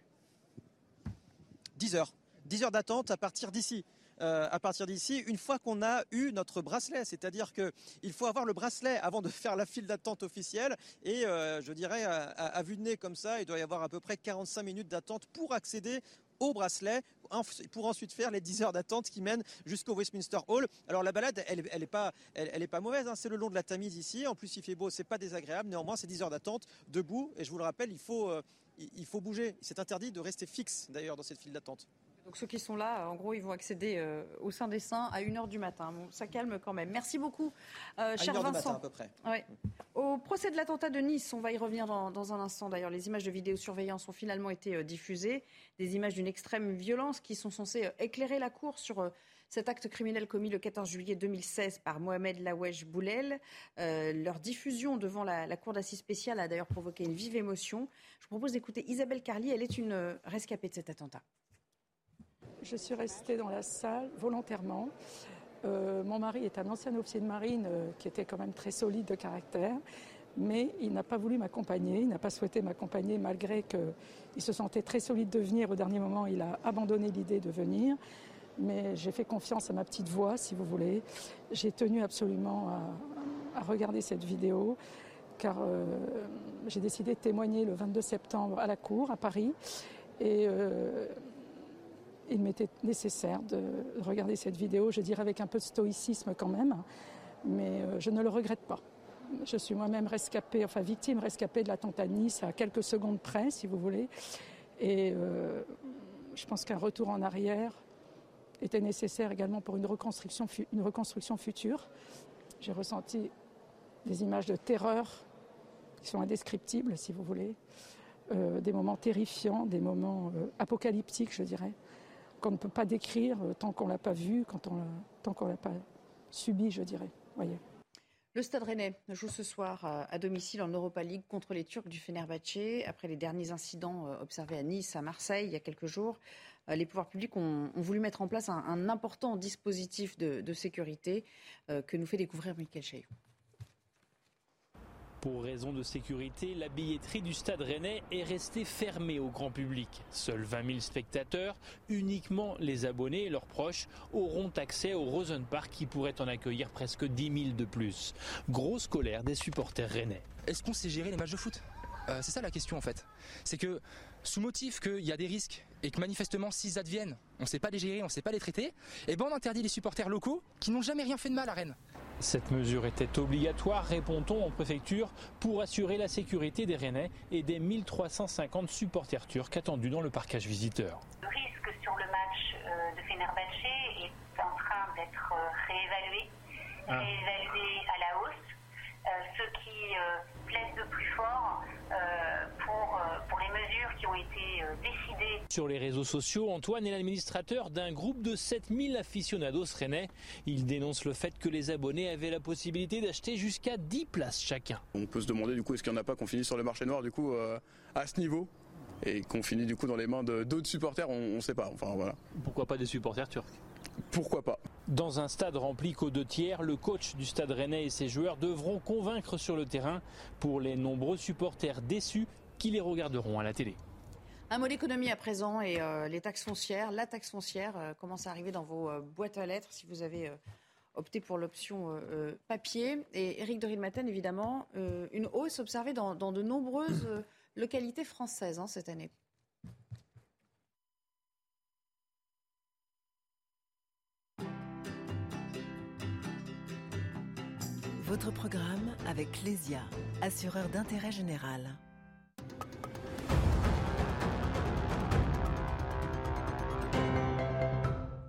10 heures. 10 heures d'attente à partir d'ici. Euh, à partir d'ici, une fois qu'on a eu notre bracelet. C'est-à-dire qu'il faut avoir le bracelet avant de faire la file d'attente officielle. Et euh, je dirais, à, à, vue de nez comme ça, il doit y avoir à peu près 45 minutes d'attente pour accéder au bracelet pour ensuite faire les 10 heures d'attente qui mènent jusqu'au Westminster Hall. Alors la balade, elle, n'est est pas, pas mauvaise. Hein. C'est le long de la Tamise ici. En plus, il fait beau, c'est pas désagréable. Néanmoins, c'est 10 heures d'attente debout. Et je vous le rappelle, euh, il faut bouger. C'est interdit de rester fixe d'ailleurs dans cette file d'attente. Donc ceux qui sont là, en gros, ils vont accéder euh, au sein des saints à 1h du matin. Bon, ça calme quand même. Merci beaucoup, euh, cher Vincent. Du matin, à peu près. Au procès de l'attentat de Nice, on va y revenir dans, un instant. D'ailleurs, les images de vidéosurveillance ont finalement été euh, diffusées. Des images d'une extrême violence qui sont censées euh, éclairer la cour sur cet acte criminel commis le 14 juillet 2016 par Mohamed Lawesh Boulel. leur diffusion devant la, la cour d'assises spéciale a d'ailleurs provoqué une vive émotion. Je vous propose d'écouter Isabelle Carly. Elle est une rescapée de cet attentat. Je suis restée dans la salle volontairement. Euh, mon mari est un ancien officier de marine euh, qui était quand même très solide de caractère, mais il n'a pas voulu m'accompagner, il n'a pas souhaité m'accompagner malgré qu'il se sentait très solide de venir. Au dernier moment, il a abandonné l'idée de venir. Mais j'ai fait confiance à ma petite voix, si vous voulez. J'ai tenu absolument à, regarder cette vidéo, car euh, j'ai décidé de témoigner le 22 septembre à la Cour, à Paris. Et il m'était nécessaire de regarder cette vidéo, je dirais avec un peu de stoïcisme quand même, mais euh, je ne le regrette pas. Je suis moi-même rescapée, enfin victime rescapée de l'attentat de Nice à quelques secondes près, si vous voulez. Et euh, je pense qu'un retour en arrière était nécessaire également pour une reconstruction, future. J'ai ressenti des images de terreur qui sont indescriptibles, si vous voulez, euh, des moments terrifiants, des moments apocalyptiques, je dirais qu'on ne peut pas décrire euh, tant qu'on l'a pas vu, tant qu'on l'a pas subi, je dirais. Le Stade Rennais joue ce soir euh, à domicile en Europa League contre les Turcs du Fenerbahçe. Après les derniers incidents euh, observés à Nice, à Marseille, il y a quelques jours, les pouvoirs publics ont, voulu mettre en place un, important dispositif de, sécurité que nous fait découvrir Michael Chaillot. Pour raison de sécurité, la billetterie du stade rennais est restée fermée au grand public. Seuls 20 000 spectateurs, uniquement les abonnés et leurs proches, auront accès au Rosen Park qui pourrait en accueillir presque 10 000 de plus. Grosse colère des supporters rennais. Est-ce qu'on sait gérer les matchs de foot? Euh, C'est ça la question en fait. C'est que sous motif qu'il y a des risques et que manifestement s'ils adviennent, on ne sait pas les gérer, on ne sait pas les traiter, et eh ben on interdit les supporters locaux qui n'ont jamais rien fait de mal à Rennes. Cette mesure était obligatoire, répond-on en préfecture, pour assurer la sécurité des Rennais et des 1350 supporters turcs attendus dans le parcage visiteur. Le risque sur le match euh, de Fenerbahçe est en train d'être euh, réévalué, ah. réévalué à la hausse. Euh, ce qui plaise de plus fort mesures qui ont été décidées. Sur les réseaux sociaux, Antoine est l'administrateur d'un groupe de 7000 aficionados rennais. Il dénonce le fait que les abonnés avaient la possibilité d'acheter jusqu'à 10 places chacun. On peut se demander du coup est-ce qu'il n'y en a pas qu'on finit sur le marché noir du coup à ce niveau et qu'on finit du coup dans les mains d'autres supporters, on ne sait pas. Enfin voilà. Pourquoi pas des supporters turcs? Pourquoi pas? Dans un stade rempli qu'aux deux tiers, le coach du stade rennais et ses joueurs devront convaincre sur le terrain pour les nombreux supporters déçus qui les regarderont à la télé. Un mot d'économie à présent et euh, les taxes foncières. La taxe foncière euh, commence à arriver dans vos euh, boîtes à lettres si vous avez opté pour l'option papier. Et Éric de Rilmaten, évidemment, une hausse observée dans, de nombreuses localités françaises hein, cette année. Votre programme avec Lesia, assureur d'intérêt général.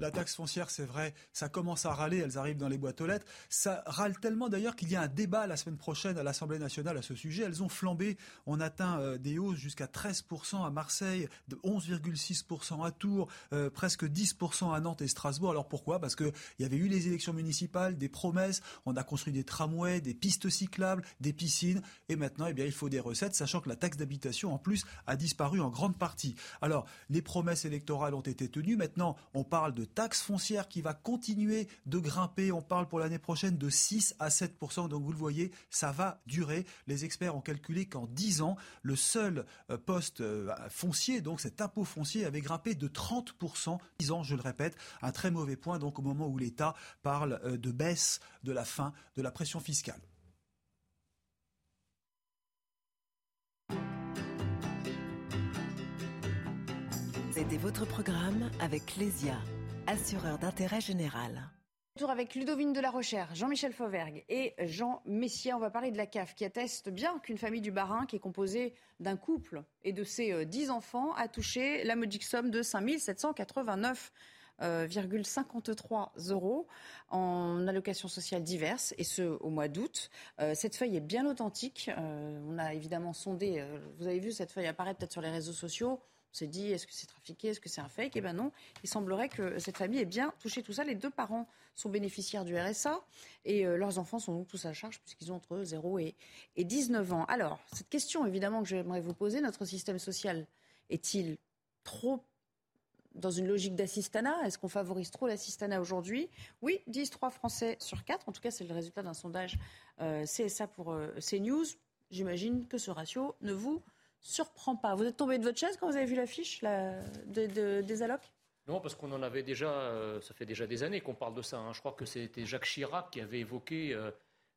La taxe foncière, c'est vrai, ça commence à râler, elles arrivent dans les boîtes aux lettres. Ça râle tellement d'ailleurs qu'il y a un débat la semaine prochaine à l'Assemblée nationale à ce sujet. Elles ont flambé. On atteint euh, des hausses jusqu'à 13% à Marseille, de 11,6% à Tours, euh, presque 10% à Nantes et Strasbourg. Alors pourquoi? Parce qu'il y avait eu les élections municipales, des promesses, on a construit des tramways, des pistes cyclables, des piscines, et maintenant, eh bien, il faut des recettes, sachant que la taxe d'habitation, en plus, a disparu en grande partie. Alors, les promesses électorales ont été tenues. Maintenant, on parle de taxe foncière qui va continuer de grimper. On parle pour l'année prochaine de 6 à 7% Donc vous le voyez, ça va durer. Les experts ont calculé qu'en 10 ans, le seul euh, poste euh, foncier, donc cet impôt foncier, avait grimpé de 30% 10 ans, je le répète, un très mauvais point donc au moment où l'État parle euh, de baisse de la fin de la pression fiscale. C'était votre programme avec Lesia assureur d'intérêt général. Retour avec Ludovine de la Rochère, Jean-Michel Fauvergue et Jean Messia. On va parler de la CAF qui atteste bien qu'une famille du Barin, qui est composée d'un couple et de ses 10 euh, enfants, a touché la modique somme de 5 789,53 euh, euros en allocations sociales diverses, et ce au mois d'août. Euh, cette feuille est bien authentique. on a évidemment sondé, vous avez vu cette feuille apparaître peut-être sur les réseaux sociaux. On s'est dit, est-ce que c'est trafiqué, est-ce que c'est un fake? Eh bien non, il semblerait que cette famille ait bien touché tout ça. Les deux parents sont bénéficiaires du RSA et euh, leurs enfants sont donc tous à charge puisqu'ils ont entre 0 et, 19 ans. Alors, cette question évidemment que j'aimerais vous poser, notre système social est-il trop dans une logique d'assistanat? Est-ce qu'on favorise trop l'assistanat aujourd'hui? Oui, 10 3 Français sur 4. En tout cas, c'est le résultat d'un sondage euh, CSA pour euh, CNews. J'imagine que ce ratio ne vous surprend pas. Vous êtes tombé de votre chaise quand vous avez vu l'affiche des allocs? Non, parce qu'on en avait déjà, euh, ça fait déjà des années qu'on parle de ça. Hein. Je crois que c'était Jacques Chirac qui avait évoqué euh,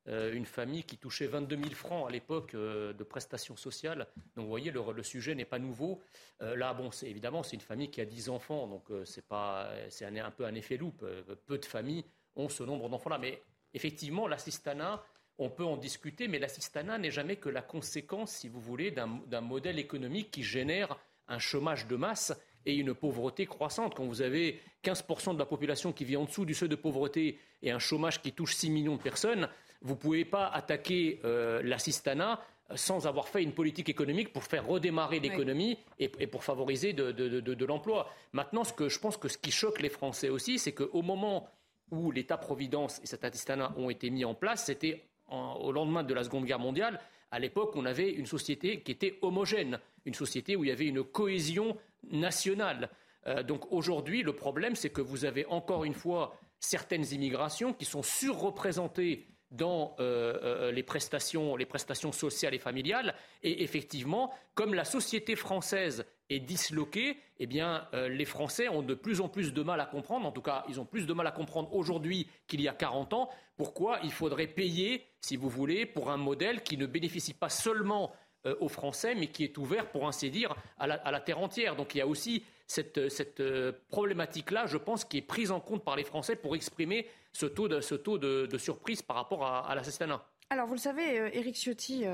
euh, une famille qui touchait 22 000 francs à l'époque de prestations sociales. Donc vous voyez, le, sujet n'est pas nouveau. là, bon, c'est évidemment, c'est une famille qui a 10 enfants, donc c'est pas, c'est un, un, peu un effet loupe. peu de familles ont ce nombre d'enfants-là. Mais effectivement, l'assistanat, on peut en discuter, mais l'assistanat n'est jamais que la conséquence, si vous voulez, d'un modèle économique qui génère un chômage de masse et une pauvreté croissante. Quand vous avez 15% de la population qui vit en dessous du seuil de pauvreté et un chômage qui touche 6 millions de personnes, vous ne pouvez pas attaquer euh, l'assistanat sans avoir fait une politique économique pour faire redémarrer l'économie et, pour favoriser de, l'emploi. Maintenant, ce que je pense que ce qui choque les Français aussi, c'est qu'au moment où l'État-providence et cet assistanat ont été mis en place, c'était au lendemain de la Seconde Guerre mondiale, à l'époque, on avait une société qui était homogène, une société où il y avait une cohésion nationale. Euh, donc aujourd'hui, le problème, c'est que vous avez encore une fois certaines immigrations qui sont surreprésentées dans euh, euh, les, prestations, les prestations sociales et familiales. Et effectivement, comme la société française est disloquée, eh bien, les Français ont de plus en plus de mal à comprendre, en tout cas, ils ont plus de mal à comprendre aujourd'hui qu'il y a 40 ans, pourquoi il faudrait payer, si vous voulez, pour un modèle qui ne bénéficie pas seulement euh, aux Français, mais qui est ouvert, pour ainsi dire, à la, terre entière. Donc il y a aussi cette, euh, problématique-là, je pense, qui est prise en compte par les Français pour exprimer ce taux de, surprise par rapport à, à l'assistanat. Alors, vous le savez, euh, Éric Ciotti,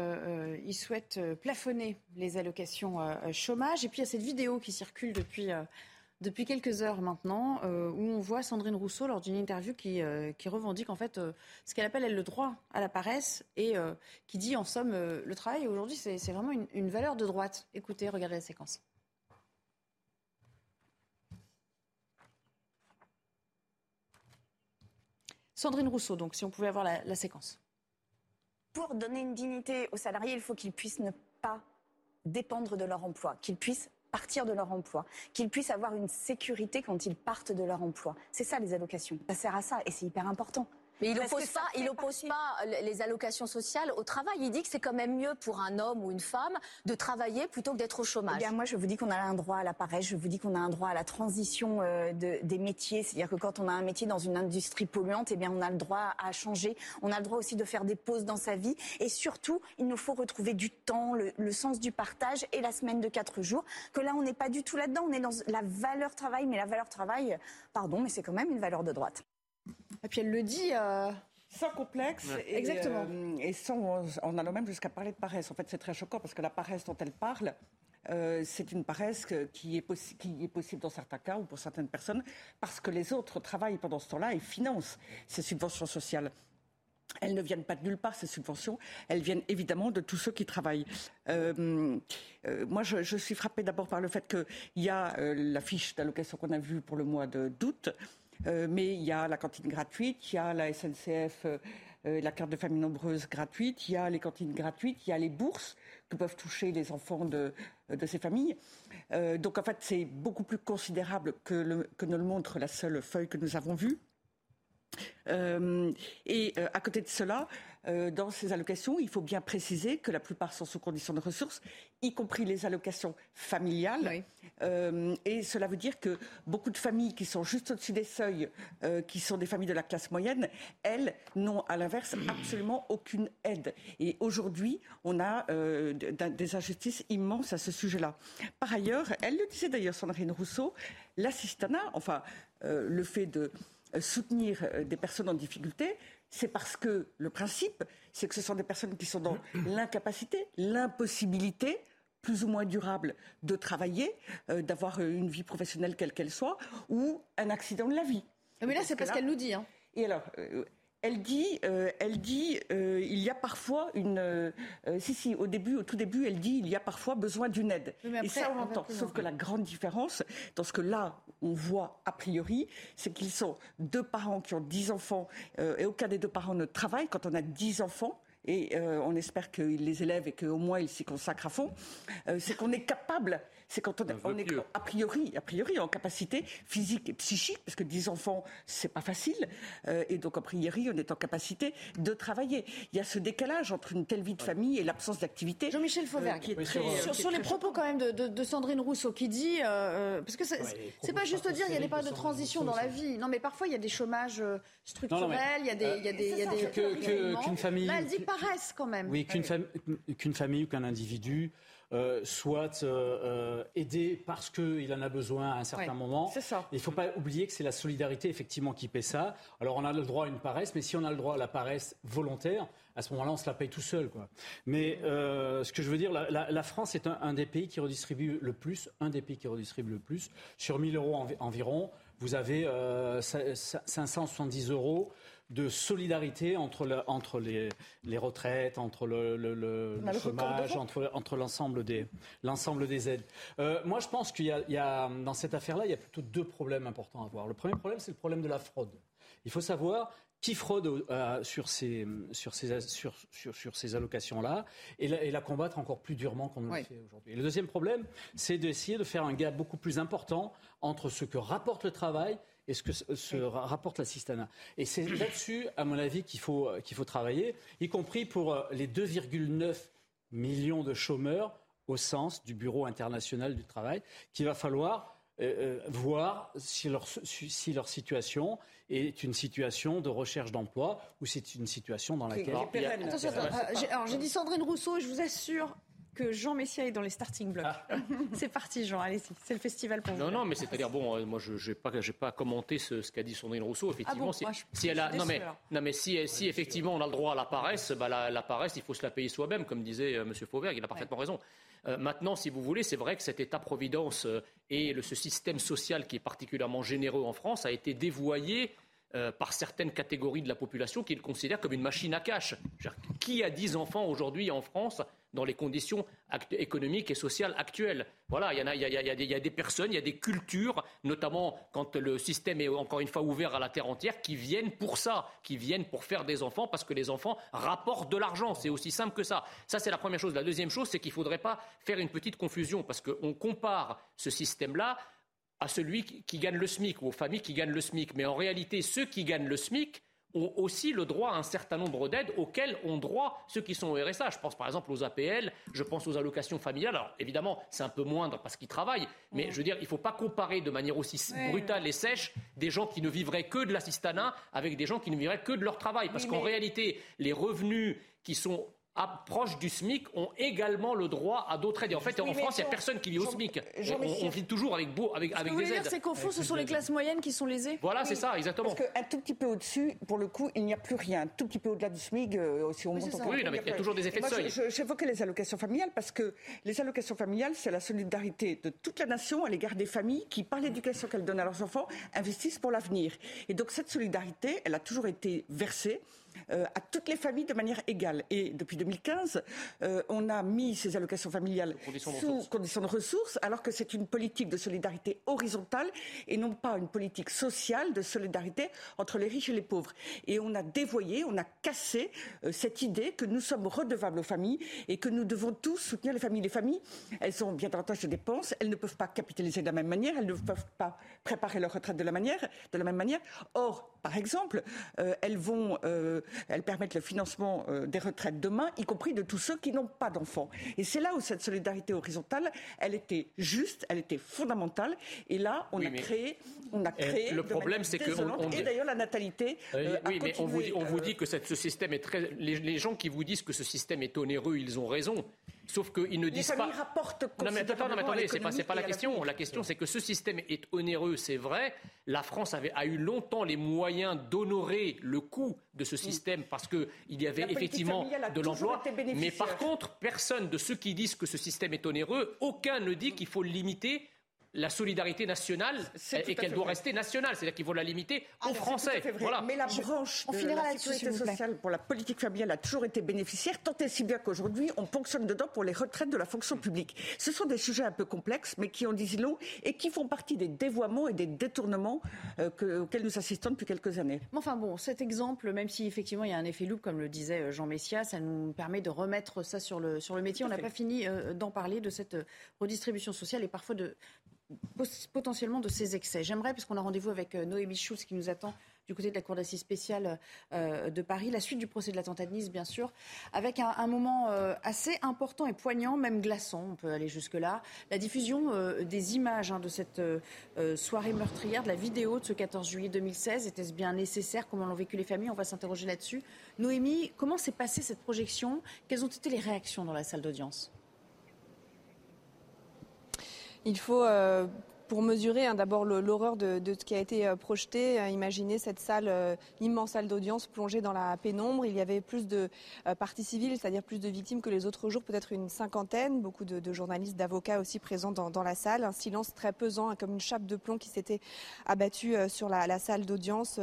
il souhaite plafonner les allocations chômage. Et puis, il y a cette vidéo qui circule depuis depuis quelques heures maintenant, euh, où on voit Sandrine Rousseau lors d'une interview qui, euh, revendique en fait euh, ce qu'elle appelle elle, le droit à la paresse et qui dit en somme le travail aujourd'hui c'est vraiment une, une, valeur de droite. Écoutez, regardez la séquence. Sandrine Rousseau, donc si on pouvait avoir la séquence. Pour donner une dignité aux salariés, il faut qu'ils puissent ne pas dépendre de leur emploi, qu'ils puissent partir de leur emploi, qu'ils puissent avoir une sécurité quand ils partent de leur emploi. C'est ça les allocations. Ça sert à ça et c'est hyper important. Mais il oppose pas, il oppose pas les allocations sociales au travail. Il dit que c'est quand même mieux pour un homme ou une femme de travailler plutôt que d'être au chômage. Eh bien, moi, je vous dis qu'on a un droit à la paresse. Je vous dis qu'on a un droit à la transition euh, de, des métiers. C'est-à-dire que quand on a un métier dans une industrie polluante, eh bien, on a le droit à changer. On a le droit aussi de faire des pauses dans sa vie. Et surtout, il nous faut retrouver du temps, le, le sens du partage et la semaine de quatre jours. Que là, on n'est pas du tout là-dedans. On est dans la valeur travail, mais la valeur travail, pardon, mais c'est quand même une valeur de droite. Et puis elle le dit. Euh... Sans complexe. Et, Exactement. euh, et sans, en allant même jusqu'à parler de paresse. En fait, c'est très choquant parce que la paresse dont elle parle, euh, c'est une paresse qui, est possi- qui est possible dans certains cas ou pour certaines personnes parce que les autres travaillent pendant ce temps-là et financent ces subventions sociales. Elles ne viennent pas de nulle part, ces subventions. Elles viennent évidemment de tous ceux qui travaillent. Euh, euh, moi, je, je suis frappée d'abord par le fait qu'il y a euh, la fiche d'allocation qu'on a vue pour le mois de- d'août, euh, mais il y a la cantine gratuite, il y a la SNCF, euh, euh, la carte de famille nombreuse gratuite, il y a les cantines gratuites, il y a les bourses que peuvent toucher les enfants de, ces familles. Euh, donc en fait, c'est beaucoup plus considérable que, que ne le montre la seule feuille que nous avons vue. Euh, et euh, à côté de cela, euh, dans ces allocations, il faut bien préciser que la plupart sont sous condition de ressources, y compris les allocations familiales. Euh, et cela veut dire que beaucoup de familles qui sont juste au-dessus des seuils, euh, qui sont des familles de la classe moyenne, elles n'ont à l'inverse absolument aucune aide. Et aujourd'hui, on a des injustices immenses à ce sujet-là. Par ailleurs, elle le disait d'ailleurs, Sandrine Rousseau, l'assistanat, enfin le fait de soutenir des personnes en difficulté, c'est parce que le principe, c'est que ce sont des personnes qui sont dans l'incapacité, l'impossibilité plus ou moins durable de travailler, euh, d'avoir une vie professionnelle quelle qu'elle soit, ou un accident de la vie. Mais là, c'est parce que qu'elle nous dit. Hein. Et alors, euh, elle dit, euh, elle dit, euh, il y a parfois une, euh, si si, au début, au tout début, elle dit, il y a parfois besoin d'une aide. Et ça, on l'entend. Sauf que la grande différence, dans ce que là, on voit a priori, c'est qu'ils sont deux parents qui ont dix enfants, et aucun des deux parents ne travaille. Quand on a dix enfants, et euh, on espère qu'ils les élèvent et qu'au moins ils s'y consacrent à fond, euh, c'est qu'on est capable, c'est quand on, on est a priori, a priori en capacité physique et psychique, parce que 10 enfants, c'est pas facile, euh, et donc a priori on est en capacité de travailler. Il y a ce décalage entre une telle vie de famille et l'absence d'activité. Jean-Michel Fauvergue, qui est très, sur, euh, est les très propos quand même de, de- de Sandrine Rousseau qui dit, euh, parce que c'est Ouais, pas juste dire il y a des périodes de transition dans la vie. Non mais parfois il y a des chômages euh, structurels, il y a des, il y a des, il y a des qu'une famille- Là elle dit paresse quand même. Oui, qu'une fam- qu'une famille ou qu'un individu euh, soit euh, euh, aidé parce qu'il en a besoin à un certain Ouais, moment. c'est ça. Il ne faut pas oublier que c'est la solidarité effectivement qui paie ça. Alors on a le droit à une paresse, mais si on a le droit à la paresse volontaire, à ce moment-là, on se la paye tout seul. Quoi. Mais euh, ce que je veux dire, la, la- la France est un, un des pays qui redistribue le plus, un des pays qui redistribue le plus. Sur 1000 euros envi- environ, vous avez euh, cin- cin- 570 euros de solidarité entre, le- entre les, les retraites, entre le, le- record chômage, entre, entre l'ensemble des, aides. Euh, moi, je pense qu'il y a, il y a- dans cette affaire-là, il y a plutôt deux problèmes importants à voir. Le premier problème, c'est le problème de la fraude. Il faut savoir qui fraude au- euh, sur, ces, sur, ces, sur, sur, sur ces allocations-là et la, et la combattre encore plus durement qu'on ne Oui. le fait aujourd'hui. Le deuxième problème, c'est d'essayer de faire un gap beaucoup plus important entre ce que rapporte le travail et ce que se, se ra- rapporte l'assistanat. Et c'est là-dessus, à mon avis, qu'il faut, qu'il faut travailler, y compris pour euh, les 2,9 millions de chômeurs au sens du Bureau international du travail, qu'il va falloir euh, euh, voir si leur, si si leur situation est une situation de recherche d'emploi ou c'est une situation dans laquelle... il y a- Attention, attends, euh, j'ai- alors j'ai dit Sandrine Rousseau et je vous assure que Jean Messia est dans les starting blocks. c'est parti Jean, allez-y, c'est le festival pour vous. Non, non, mais c'est-à-dire, bon, euh, moi, je n'ai pas, j'ai pas commenté ce, ce qu'a dit Sandrine Rousseau. Effectivement, bon si, Moi, je- si elle a, non, mais, non, mais si, si effectivement on a le droit à la paresse, bah, la, la paresse, il faut se la payer soi-même, comme disait euh, M. Fauvergue, il a parfaitement raison. Euh, maintenant, si vous voulez, c'est vrai que cet État-providence euh, et le, ce système social qui est particulièrement généreux en France a été dévoyé euh, par certaines catégories de la population qui le considèrent comme une machine à cash. Qui a 10 enfants aujourd'hui en France dans les conditions économiques et sociales actuelles Voilà, il y, a, des, a des personnes, il y a des cultures, notamment quand le système est encore une fois ouvert à la terre entière, qui viennent pour ça, qui viennent pour faire des enfants parce que les enfants rapportent de l'argent. C'est aussi simple que ça. Ça, c'est la première chose. La deuxième chose, c'est qu'il ne faudrait pas faire une petite confusion parce qu'on compare ce système-là à celui qui gagne le SMIC ou aux familles qui gagnent le SMIC. Mais en réalité, ceux qui gagnent le SMIC ont aussi le droit à un certain nombre d'aides auxquelles ont droit ceux qui sont au RSA. Je pense par exemple aux APL, je pense aux allocations familiales. Alors évidemment, c'est un peu moindre parce qu'ils travaillent, mais je veux dire, il ne faut pas comparer de manière aussi brutale et sèche des gens qui ne vivraient que de l'assistanat avec des gens qui ne vivraient que de leur travail. Parce qu'en réalité, les revenus qui sont proches du SMIC ont également le droit à d'autres aides. Et en fait, en France, il n'y a personne qui vit au SMIC. On, vit toujours avec, avec, avec des aides. c'est qu'au fond, ce sont les classes moyennes qui sont lésées Voilà, c'est ça, exactement. Parce qu'un tout petit peu au-dessus, pour le coup, il n'y a plus rien. Un tout petit peu au-delà du SMIC, euh, si on monte Oui, oui mais il y a toujours des effets de seuil. J'évoquais les allocations familiales parce que les allocations familiales, c'est la solidarité de toute la nation à l'égard des familles qui, par l'éducation qu'elles donnent à leurs enfants, investissent pour l'avenir. Et donc cette solidarité, elle a toujours été versée euh, à toutes les familles de manière égale. Et depuis 2015, euh, on a mis ces allocations familiales sous conditions de ressources, alors que c'est une politique de solidarité horizontale et non pas une politique sociale de solidarité entre les riches et les pauvres. Et on a dévoyé, on a cassé euh, cette idée que nous sommes redevables aux familles et que nous devons tous soutenir les familles. Les familles, elles ont bien davantage de dépenses, elles ne peuvent pas capitaliser de la même manière, elles ne peuvent pas préparer leur retraite de la, manière, de la même manière. Or, par exemple, elles vont elles permettent le financement euh, des retraites demain, y compris de tous ceux qui n'ont pas d'enfants. Et c'est là où cette solidarité horizontale, elle était juste, elle était fondamentale. Et là, on a créé, on a créé. le problème, c'est que et d'ailleurs la natalité. Euh, oui, mais on vous, on vous dit que ce système est très. les gens qui vous disent que ce système est onéreux, ils ont raison. Sauf qu'ils ne disent pas. non mais, attends, non, mais attendez, c'est pas, pas la question. La, question, c'est que ce système est onéreux, c'est vrai. La France avait, a eu longtemps les moyens d'honorer le coût de ce système parce qu'il y avait effectivement de l'emploi. Mais par contre, personne de ceux qui disent que ce système est onéreux, aucun ne dit qu'il faut le limiter la solidarité nationale et qu'elle doit rester nationale. C'est-à-dire qu'il faut la limiter aux Français. Voilà. Mais la branche de la sécurité sociale pour la politique familiale a toujours été bénéficiaire, tant et si bien qu'aujourd'hui, on fonctionne dedans pour les retraites de la fonction publique. Ce sont des sujets un peu complexes, mais qui en disent long et qui font partie des dévoiements et des détournements euh, auxquels nous assistons depuis quelques années. Enfin bon, cet exemple, même si effectivement il y a un effet loup, comme le disait euh, Jean Messia, ça nous permet de remettre ça sur le, sur le métier. On n'a pas fini euh, d'en parler, de cette redistribution sociale et parfois de, potentiellement de ces excès. J'aimerais, puisqu'on a rendez-vous avec euh, Noémie Schulz qui nous attend du côté de la Cour d'assises spéciale euh, de Paris, la suite du procès de l'attentat de Nice, bien sûr, avec un, moment euh, assez important et poignant, même glaçant, on peut aller jusque-là, la diffusion des images hein, de cette soirée meurtrière, de la vidéo de ce 14 juillet 2016. Était-ce bien nécessaire? Comment l'ont vécu les familles? On va s'interroger là-dessus. Noémie, comment s'est passée cette projection? Quelles ont été les réactions dans la salle d'audience? Il faut euh, pour mesurer hein, d'abord l'horreur de, ce qui a été euh, projeté. Euh, imaginez cette salle, euh, immense salle d'audience plongée dans la pénombre. Il y avait plus de parties civiles, c'est-à-dire plus de victimes que les autres jours, peut-être une cinquantaine. Beaucoup de, journalistes, d'avocats aussi présents dans, la salle. Un silence très pesant, hein, comme une chape de plomb qui s'était abattue sur la, salle d'audience.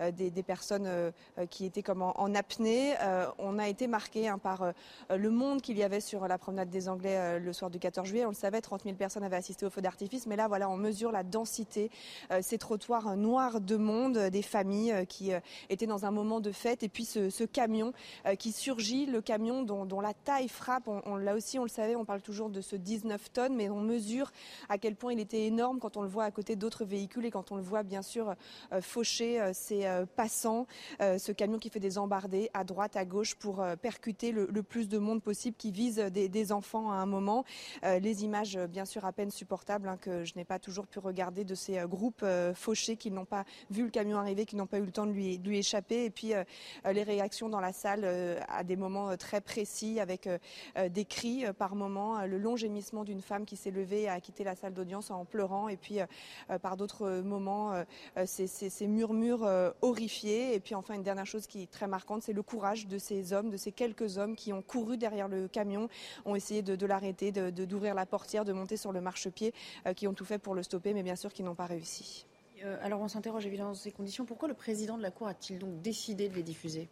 Des, personnes qui étaient comme en, apnée. on a été marqué hein, par le monde qu'il y avait sur la promenade des Anglais le soir du 14 juillet. On le savait, 30 000 personnes avaient assisté au feu d'artifice. Mais là, voilà, on mesure la densité, euh, ces trottoirs noirs de monde, euh, des familles euh, qui étaient dans un moment de fête, et puis ce, camion qui surgit, le camion dont, la taille frappe. Là aussi, on le savait, on parle toujours de ce 19 tonnes, mais on mesure à quel point il était énorme quand on le voit à côté d'autres véhicules et quand on le voit bien sûr faucher ses passants. ce camion qui fait des embardées à droite, à gauche pour percuter le, plus de monde possible, qui vise des, enfants à un moment. les images, bien sûr, à peine supportables hein, que je n'ai pas toujours pu regarder de ces euh, groupes euh, fauchés qui n'ont pas vu le camion arriver, qui n'ont pas eu le temps de lui, échapper. Et puis euh, les réactions dans la salle à des moments très précis, avec des cris par moments, le long gémissement d'une femme qui s'est levée et a quitté la salle d'audience en pleurant. Et puis par d'autres moments, ces, murmures horrifiés. Et puis enfin, une dernière chose qui est très marquante, c'est le courage de ces hommes, de ces quelques hommes qui ont couru derrière le camion, ont essayé de, l'arrêter, d'ouvrir de, d'ouvrir la portière, de monter sur le marchepied, qui ont tout fait pour le stopper, mais bien sûr qu'ils n'ont pas réussi. Euh, alors on s'interroge évidemment dans ces conditions. Pourquoi le président de la Cour a-t-il donc décidé de les diffuser?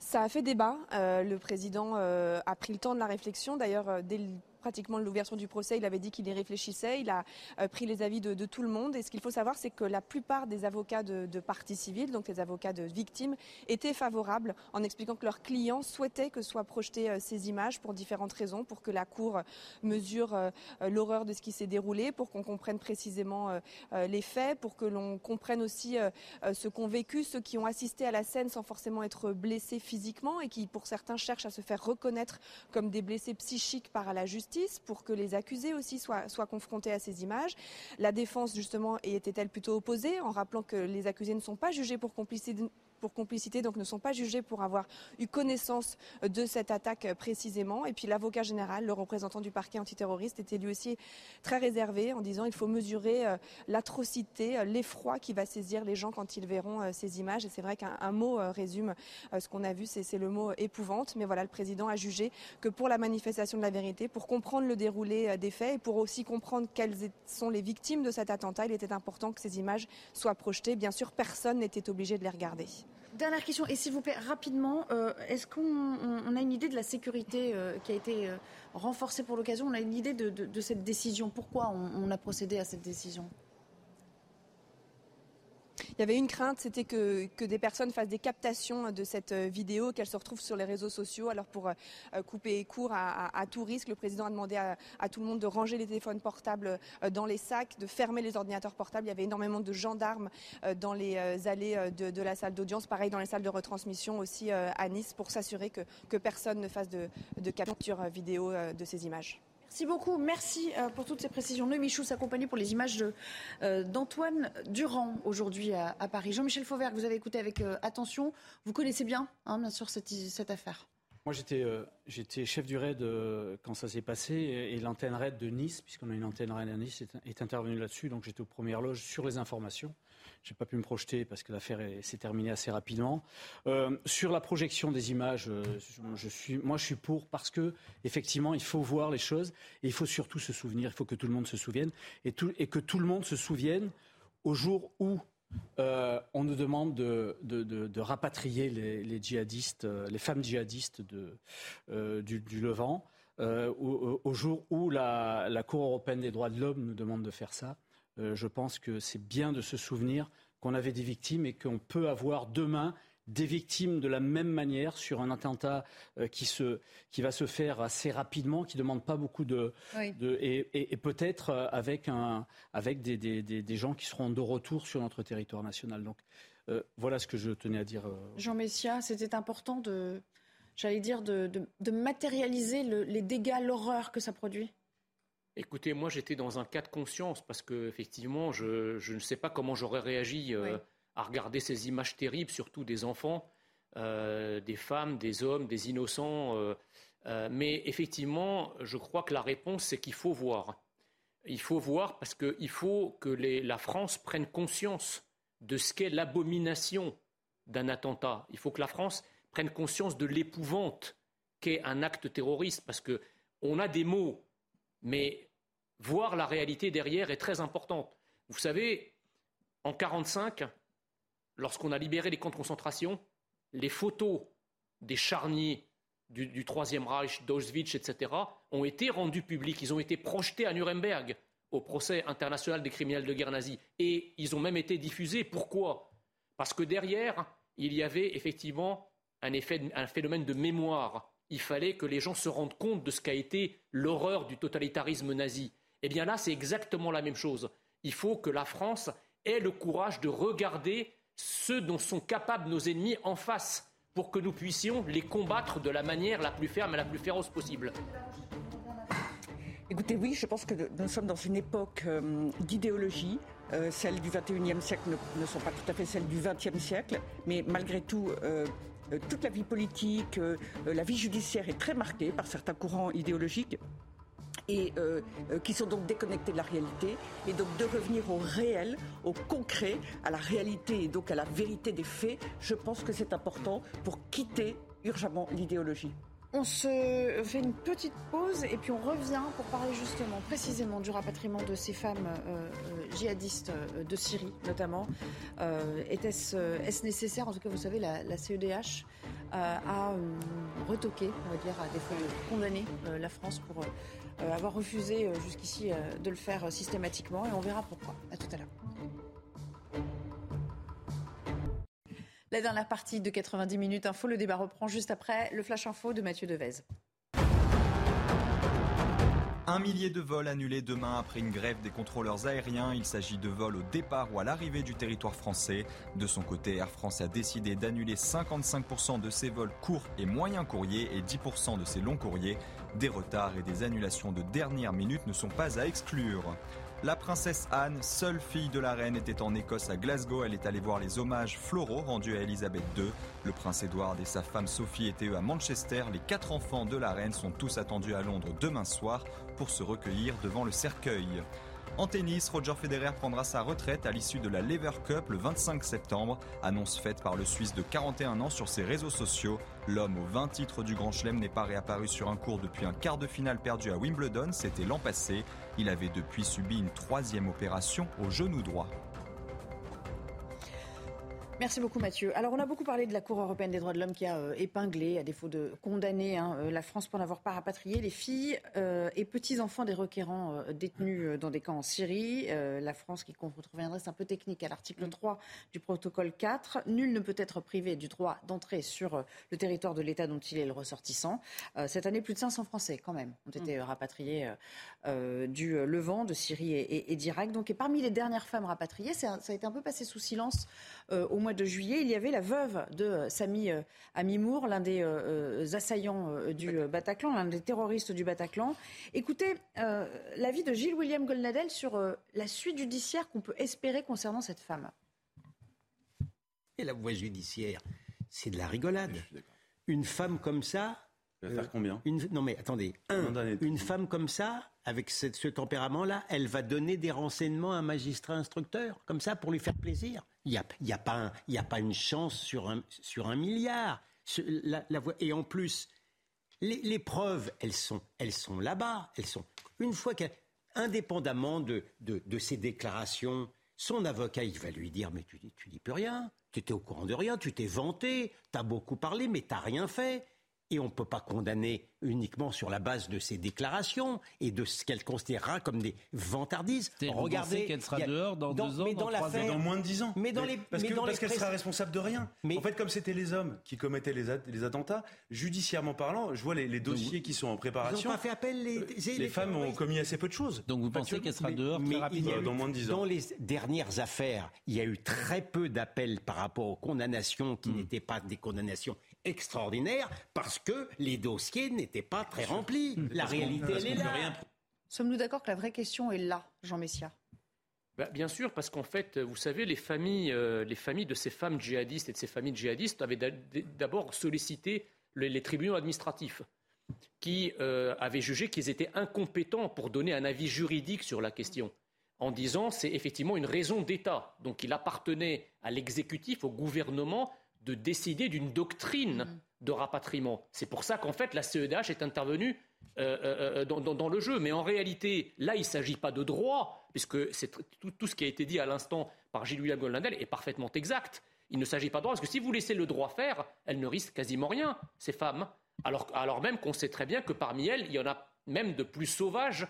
Ça a fait débat. Euh, le président euh, a pris le temps de la réflexion. D'ailleurs, dès le pratiquement l'ouverture du procès, il avait dit qu'il y réfléchissait. Il a pris les avis de, tout le monde. Et ce qu'il faut savoir, c'est que la plupart des avocats de, de parties civiles, donc les avocats de victimes, étaient favorables en expliquant que leurs clients souhaitaient que soient projetées ces images pour différentes raisons, pour que la Cour mesure l'horreur de ce qui s'est déroulé, pour qu'on comprenne précisément les faits, pour que l'on comprenne aussi ce qu'ont vécu ceux qui ont assisté à la scène sans forcément être blessés physiquement et qui, pour certains, cherchent à se faire reconnaître comme des blessés psychiques par la justice, pour que les accusés aussi soient, confrontés à ces images. La défense, justement, était-elle plutôt opposée en rappelant que les accusés ne sont pas jugés pour complicité pour complicité, donc ne sont pas jugés pour avoir eu connaissance de cette attaque précisément. Et puis l'avocat général, le représentant du parquet antiterroriste, était lui aussi très réservé en disant il faut mesurer euh, l'atrocité, euh, l'effroi qui va saisir les gens quand ils verront euh, ces images. Et c'est vrai qu'un mot résume ce qu'on a vu, c'est le mot épouvante. Mais voilà, le président a jugé que pour la manifestation de la vérité, pour comprendre le déroulé des faits et pour aussi comprendre quelles sont les victimes de cet attentat, il était important que ces images soient projetées. Bien sûr, personne n'était obligé de les regarder. Dernière question, et s'il vous plaît, rapidement, euh, est-ce qu'on a une idée de la sécurité euh, qui a été euh, renforcée pour l'occasion? On a une idée de, cette décision? Pourquoi on a procédé à cette décision? Il y avait une crainte, c'était que, des personnes fassent des captations de cette euh, vidéo, qu'elles se retrouvent sur les réseaux sociaux. Alors pour euh, euh, couper court à, tout risque, le président a demandé à, tout le monde de ranger les téléphones portables dans les sacs, de fermer les ordinateurs portables. Il y avait énormément de gendarmes dans les allées de, la salle d'audience, pareil dans les salles de retransmission aussi à Nice, pour s'assurer que, personne ne fasse de capture vidéo de ces images. Merci beaucoup. Merci euh, pour toutes ces précisions. Noémie Michou s'accompagne pour les images euh, d'Antoine Durand aujourd'hui à, Paris. Jean-Michel Fauvert, vous avez écouté avec euh, attention. Vous connaissez bien, hein, bien sûr, cette, cette affaire. Moi, j'étais chef du raid quand ça s'est passé et, l'antenne raid de Nice, puisqu'on a une antenne raid à Nice, est, est intervenue là-dessus. Donc j'étais aux premières loges sur les informations. Je n'ai pas pu me projeter parce que l'affaire s'est terminée assez rapidement. Euh, sur la projection des images, euh, je, suis, moi je suis pour parce que effectivement il faut voir les choses et il faut surtout se souvenir. Il faut que tout le monde se souvienne et, que tout le monde se souvienne au jour où euh, on nous demande de, rapatrier les, djihadistes, les femmes djihadistes du, Levant, au, jour où la Cour européenne des droits de l'homme nous demande de faire ça. Euh, je pense que c'est bien de se souvenir qu'on avait des victimes et qu'on peut avoir demain des victimes de la même manière sur un attentat euh, qui, va se faire assez rapidement, qui ne demande pas beaucoup de... et, peut-être euh, avec, des, gens qui seront de retour sur notre territoire national. Donc voilà ce que je tenais à dire. Jean Messia, c'était important de, j'allais dire, de, matérialiser les dégâts, l'horreur que ça produit Écoutez, moi j'étais dans un cas de conscience parce que effectivement, je, ne sais pas comment j'aurais réagi euh, à regarder ces images terribles, surtout des enfants, euh, des femmes, des hommes, des innocents. Euh, mais effectivement, je crois que la réponse c'est qu'il faut voir. Il faut voir parce qu'il faut que la France prenne conscience de ce qu'est l'abomination d'un attentat. Il faut que la France prenne conscience de l'épouvante qu'est un acte terroriste parce que on a des mots mais voir la réalité derrière est très importante. Vous savez, en 1945, lorsqu'on a libéré les camps de concentration, les photos des charniers du, Troisième Reich, d'Auschwitz, etc., ont été rendues publiques. Ils ont été projetés à Nuremberg au procès international des criminels de guerre nazis. Et ils ont même été diffusés. Pourquoi? Parce que derrière, il y avait effectivement un, effet, un phénomène de mémoire il fallait que les gens se rendent compte de ce qu'a été l'horreur du totalitarisme nazi. Eh bien là, c'est exactement la même chose. Il faut que la France ait le courage de regarder ceux dont sont capables nos ennemis en face pour que nous puissions les combattre de la manière la plus ferme et la plus féroce possible. Écoutez, oui, je pense que nous sommes dans une époque euh, d'idéologie. Euh, celles du XXIe siècle ne, sont pas tout à fait celles du XXe siècle, mais malgré tout, euh, toute la vie politique, la vie judiciaire est très marquée par certains courants idéologiques et qui sont donc déconnectés de la réalité, et donc de revenir au réel, au concret, à la réalité et donc à la vérité des faits, je pense que c'est important pour quitter urgemment l'idéologie. On se fait une petite pause et puis on revient pour parler justement précisément du rapatriement de ces femmes euh, euh, djihadistes euh, de Syrie notamment. Est-ce nécessaire En tout cas, vous savez, la, CEDH a retoqué, on va dire, à défaut de condamner la France pour avoir refusé jusqu'ici de le faire systématiquement et on verra pourquoi. À tout à l'heure. La dernière partie de 90 minutes info, le débat reprend juste après le flash info de Mathieu Devez. Un millier de vols annulés demain après une grève des contrôleurs aériens. Il s'agit de vols au départ ou à l'arrivée du territoire français. De son côté, Air France a décidé d'annuler 55% de ses vols courts et moyens courriers et 10% de ses longs courriers. Des retards et des annulations de dernière minute ne sont pas à exclure. La princesse Anne, seule fille de la reine, était en Écosse à Glasgow. Elle est allée voir les hommages floraux rendus à Elisabeth II. Le prince Edward et sa femme Sophie étaient à Manchester. Les quatre enfants de la reine sont tous attendus à Londres demain soir pour se recueillir devant le cercueil. En tennis, Roger Federer prendra sa retraite à l'issue de la Lever Cup le 25 septembre, annonce faite par le Suisse de 41 ans sur ses réseaux sociaux. L'homme aux 20 titres du Grand Chelem n'est pas réapparu sur un cours depuis un quart de finale perdu à Wimbledon, c'était l'an passé. Il avait depuis subi une troisième opération au genou droit. Merci beaucoup Mathieu. Alors on a beaucoup parlé de la Cour européenne des droits de l'homme qui a euh, épinglé, à défaut de condamner hein, euh, la France pour n'avoir pas rapatrié les filles euh, et petits-enfants des requérants détenus dans des camps en Syrie. la France qui, qu'on reviendrait, c'est un peu technique, à l'article 3 mm. du protocole 4. Nul ne peut être privé du droit d'entrer sur le territoire de l'État dont il est le ressortissant. cette année, plus de 500 Français quand même ont été mm. rapatriés du Levant, de Syrie et, d'Irak. Donc, et parmi les dernières femmes rapatriées, ça a été un peu passé sous silence au mois de juillet, il y avait la veuve de euh, Sami euh, Amimour, l'un des euh, assaillants du Bataclan, l'un des terroristes du Bataclan. Écoutez l'avis de Gilles William Golnadel sur la suite judiciaire qu'on peut espérer concernant cette femme. Et la voie judiciaire, c'est de la rigolade. Une femme comme ça. Faire combien Non mais attendez, une femme comme ça, avec ce tempérament-là, elle va donner des renseignements à un magistrat instructeur, comme ça, pour lui faire plaisir. Il n'y a, y a, pas a pas une chance sur un, sur un milliard. La, et en plus, les, preuves, elles sont, elles sont là-bas. Elles sont une fois qu'indépendamment de, de, de ces déclarations, son avocat, il va lui dire mais tu tu dis plus rien. Tu étais au courant de rien. Tu t'es vanté. Tu as beaucoup parlé, mais tu n'as rien fait. Et on ne peut pas condamner uniquement sur la base de ses déclarations et de ce qu'elle considérera comme des vantardises. Regardez qu'elle sera dehors dans, deux ans, dans, trois ans, dans moins de dix ans. Mais dans les, parce qu'elle sera responsable de rien. Mais en fait, comme c'était les hommes qui commettaient les, attentats, judiciairement parlant, je vois les, dossiers qui sont en préparation. Ils n'ont pas fait appel. Les, euh, les, femmes ont commis assez peu de choses. Donc vous pensez qu'elle sera dehors très rapidement dans moins de dix ans. Dans les dernières affaires, il y a eu très peu d'appels par rapport aux condamnations qui hmm. n'étaient pas des condamnations extraordinaires parce que les dossiers n'étaient pas très remplis. La réalité, elle est là. Sommes-nous d'accord que la vraie question est là, Jean Messia? Bah, bien sûr, parce qu'en fait, vous savez, les familles, euh, les familles de ces femmes djihadistes et de ces familles djihadistes avaient d'abord sollicité les, tribunaux administratifs, qui euh, avaient jugé qu'ils étaient incompétents pour donner un avis juridique sur la question, en disant c'est effectivement une raison d'État. Donc il appartenait à l'exécutif, au gouvernement, de décider d'une doctrine mm. de rapatriement. C'est pour ça qu'en fait la CEDH est intervenue euh, euh, euh, dans, le jeu. Mais en réalité, là, il ne s'agit pas de droit, puisque tout, tout, ce qui a été dit à l'instant par Gilles-William Goldnadel est parfaitement exact. Il ne s'agit pas de droit, parce que si vous laissez le droit faire, elles ne risquent quasiment rien, ces femmes. Alors, alors même qu'on sait très bien que parmi elles, il y en a même de plus sauvages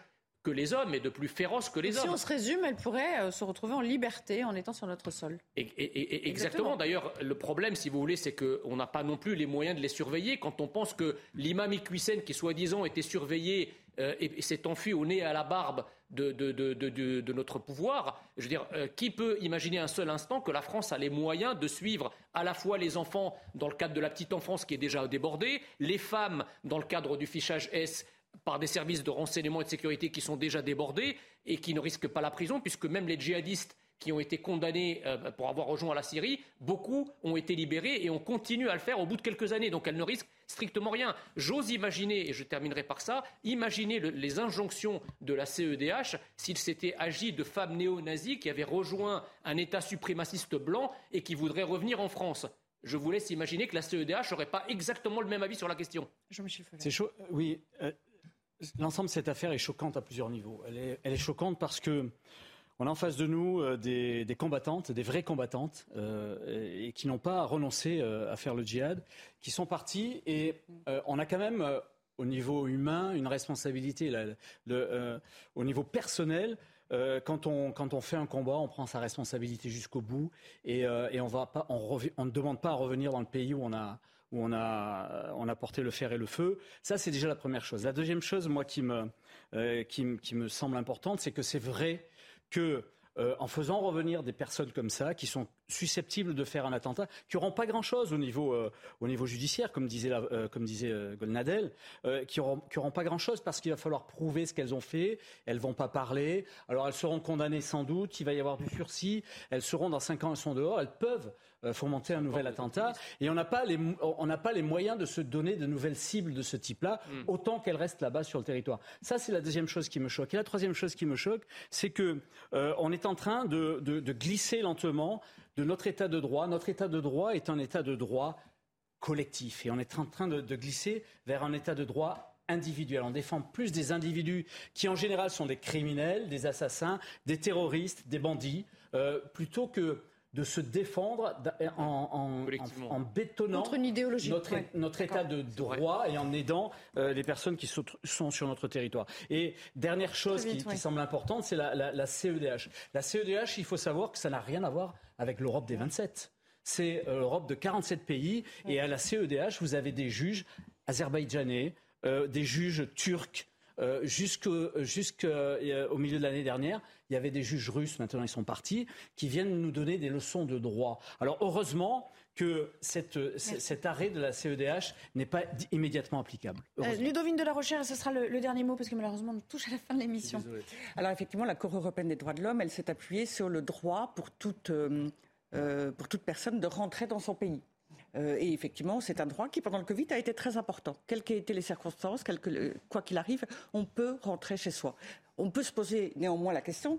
que les hommes et de plus féroces que les hommes. Si on se résume, elle pourrait euh, se retrouver en liberté en étant sur notre sol. Et, exactement. D'ailleurs, le problème, si vous voulez, c'est qu'on n'a pas non plus les moyens de les surveiller. Quand on pense que l'imam Iqwisen, qui soi-disant était surveillé euh, et, s'est enfui au nez et à la barbe de, de, notre pouvoir, je veux dire, euh, qui peut imaginer un seul instant que la France a les moyens de suivre à la fois les enfants dans le cadre de la petite enfance qui est déjà débordée, les femmes dans le cadre du fichage S par des services de renseignement et de sécurité qui sont déjà débordés et qui ne risquent pas la prison, puisque même les djihadistes qui ont été condamnés euh, pour avoir rejoint la Syrie, beaucoup ont été libérés et on continue à le faire au bout de quelques années. Donc elles ne risquent strictement rien. J'ose imaginer, et je terminerai par ça, imaginer les injonctions de la CEDH s'il s'était agi de femmes néo-nazies qui avaient rejoint un État suprémaciste blanc et qui voudraient revenir en France. Je vous laisse imaginer que la CEDH n'aurait pas exactement le même avis sur la question. C'est chaud. Oui, euh, L'ensemble de cette affaire est choquante à plusieurs niveaux. Elle est, choquante parce que on a en face de nous euh, des, combattantes, des vraies combattantes, euh, et qui n'ont pas renoncé euh, à faire le djihad, qui sont parties et on a quand même au niveau humain une responsabilité. au niveau personnel, quand, on, fait un combat, on prend sa responsabilité jusqu'au bout et, on, ne demande pas à revenir dans le pays où on a, où on a, on a porté le fer et le feu. Ça, c'est déjà la première chose. La deuxième chose, moi, qui me, qui, qui me semble importante, c'est que c'est vrai que euh, en faisant revenir des personnes comme ça, qui sont susceptibles de faire un attentat, qui n'auront pas grand-chose au niveau euh, au niveau judiciaire, comme disait euh, comme disait Golnadel, qui n'auront pas grand-chose parce qu'il va falloir prouver ce qu'elles ont fait. Elles vont pas parler. Alors elles seront condamnées sans doute. Il va y avoir du sursis. Elles seront dans cinq ans, elles sont dehors. Elles peuvent euh, fomenter un nouvel attentat. Et on n'a pas, les, on pas les moyens de se donner de nouvelles cibles de ce type-là, hmm. autant qu'elles restent là-bas sur le territoire. Ça, c'est la deuxième chose qui me choque. Et la troisième chose qui me choque, c'est que euh, on est en train de, de, glisser lentement de notre état de droit. Notre état de droit est un état de droit collectif. Et on est en train de, de glisser vers un état de droit individuel. On défend plus des individus qui, en général, sont des criminels, des assassins, des terroristes, des bandits, euh, plutôt que de se défendre en, en, bétonnant notre, notre état de droit et en aidant euh, les personnes qui sont sur notre territoire. Et dernière chose qui, semble importante, c'est la, CEDH. La CEDH, il faut savoir que ça n'a rien à voir avec l'Europe des 27. C'est euh, l'Europe de 47 pays et à la CEDH, vous avez des juges azerbaïdjanais, euh, des juges turcs, euh, jusqu'au milieu de l'année dernière, il y avait des juges russes, maintenant ils sont partis, qui viennent nous donner des leçons de droit. Alors heureusement que cet arrêt de la CEDH n'est pas immédiatement applicable. Euh, Ludovine de la Rochère, ce sera le, dernier mot parce que malheureusement on touche à la fin de l'émission. Alors effectivement, la Cour européenne des droits de l'homme, elle s'est appuyée sur le droit pour toute, euh, euh, pour toute personne de rentrer dans son pays. Et effectivement, c'est un droit qui, pendant le Covid, a été très important. Quelles qu'aient été les circonstances, quoi qu'il arrive, on peut rentrer chez soi. On peut se poser néanmoins la question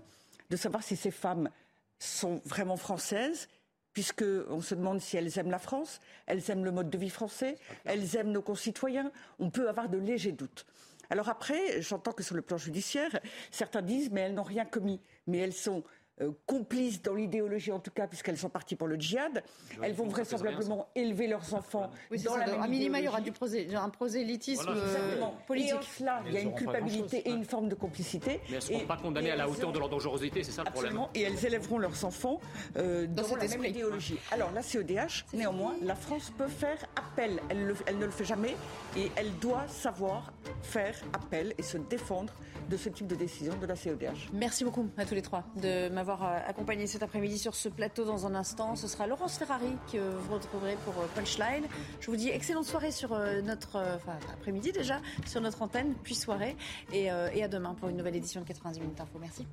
de savoir si ces femmes sont vraiment françaises, puisqu'on se demande si elles aiment la France, elles aiment le mode de vie français, elles aiment nos concitoyens. On peut avoir de légers doutes. Alors après, j'entends que sur le plan judiciaire, certains disent mais elles n'ont rien commis, mais elles sont euh, complices dans l'idéologie en tout cas, puisqu'elles sont parties pour le djihad. Elles vont vraisemblablement élever leurs enfants dans la même À minima, il y aura du un prosélytisme euh, politique. Et en cela, il y a une culpabilité et une forme de complicité. Mais elles ne seront pas condamnées à la hauteur de leur dangerosité, c'est ça le problème. Et elles élèveront leurs enfants euh, dans, la même idéologie. Alors la CEDH, néanmoins, la France peut faire appel. Elle, elle ne le fait jamais. Et elle doit savoir faire appel et se défendre de ce type de décision de la CEDH. Merci beaucoup à tous les trois de m'avoir euh, accompagné cet après-midi sur ce plateau dans un instant. Ce sera Laurence Ferrari que vous retrouverez pour euh, Punchline. Je vous dis excellente soirée sur euh, notre, après-midi déjà, sur notre antenne, puis soirée. Et, et à demain pour une nouvelle édition de 90 minutes info. Merci.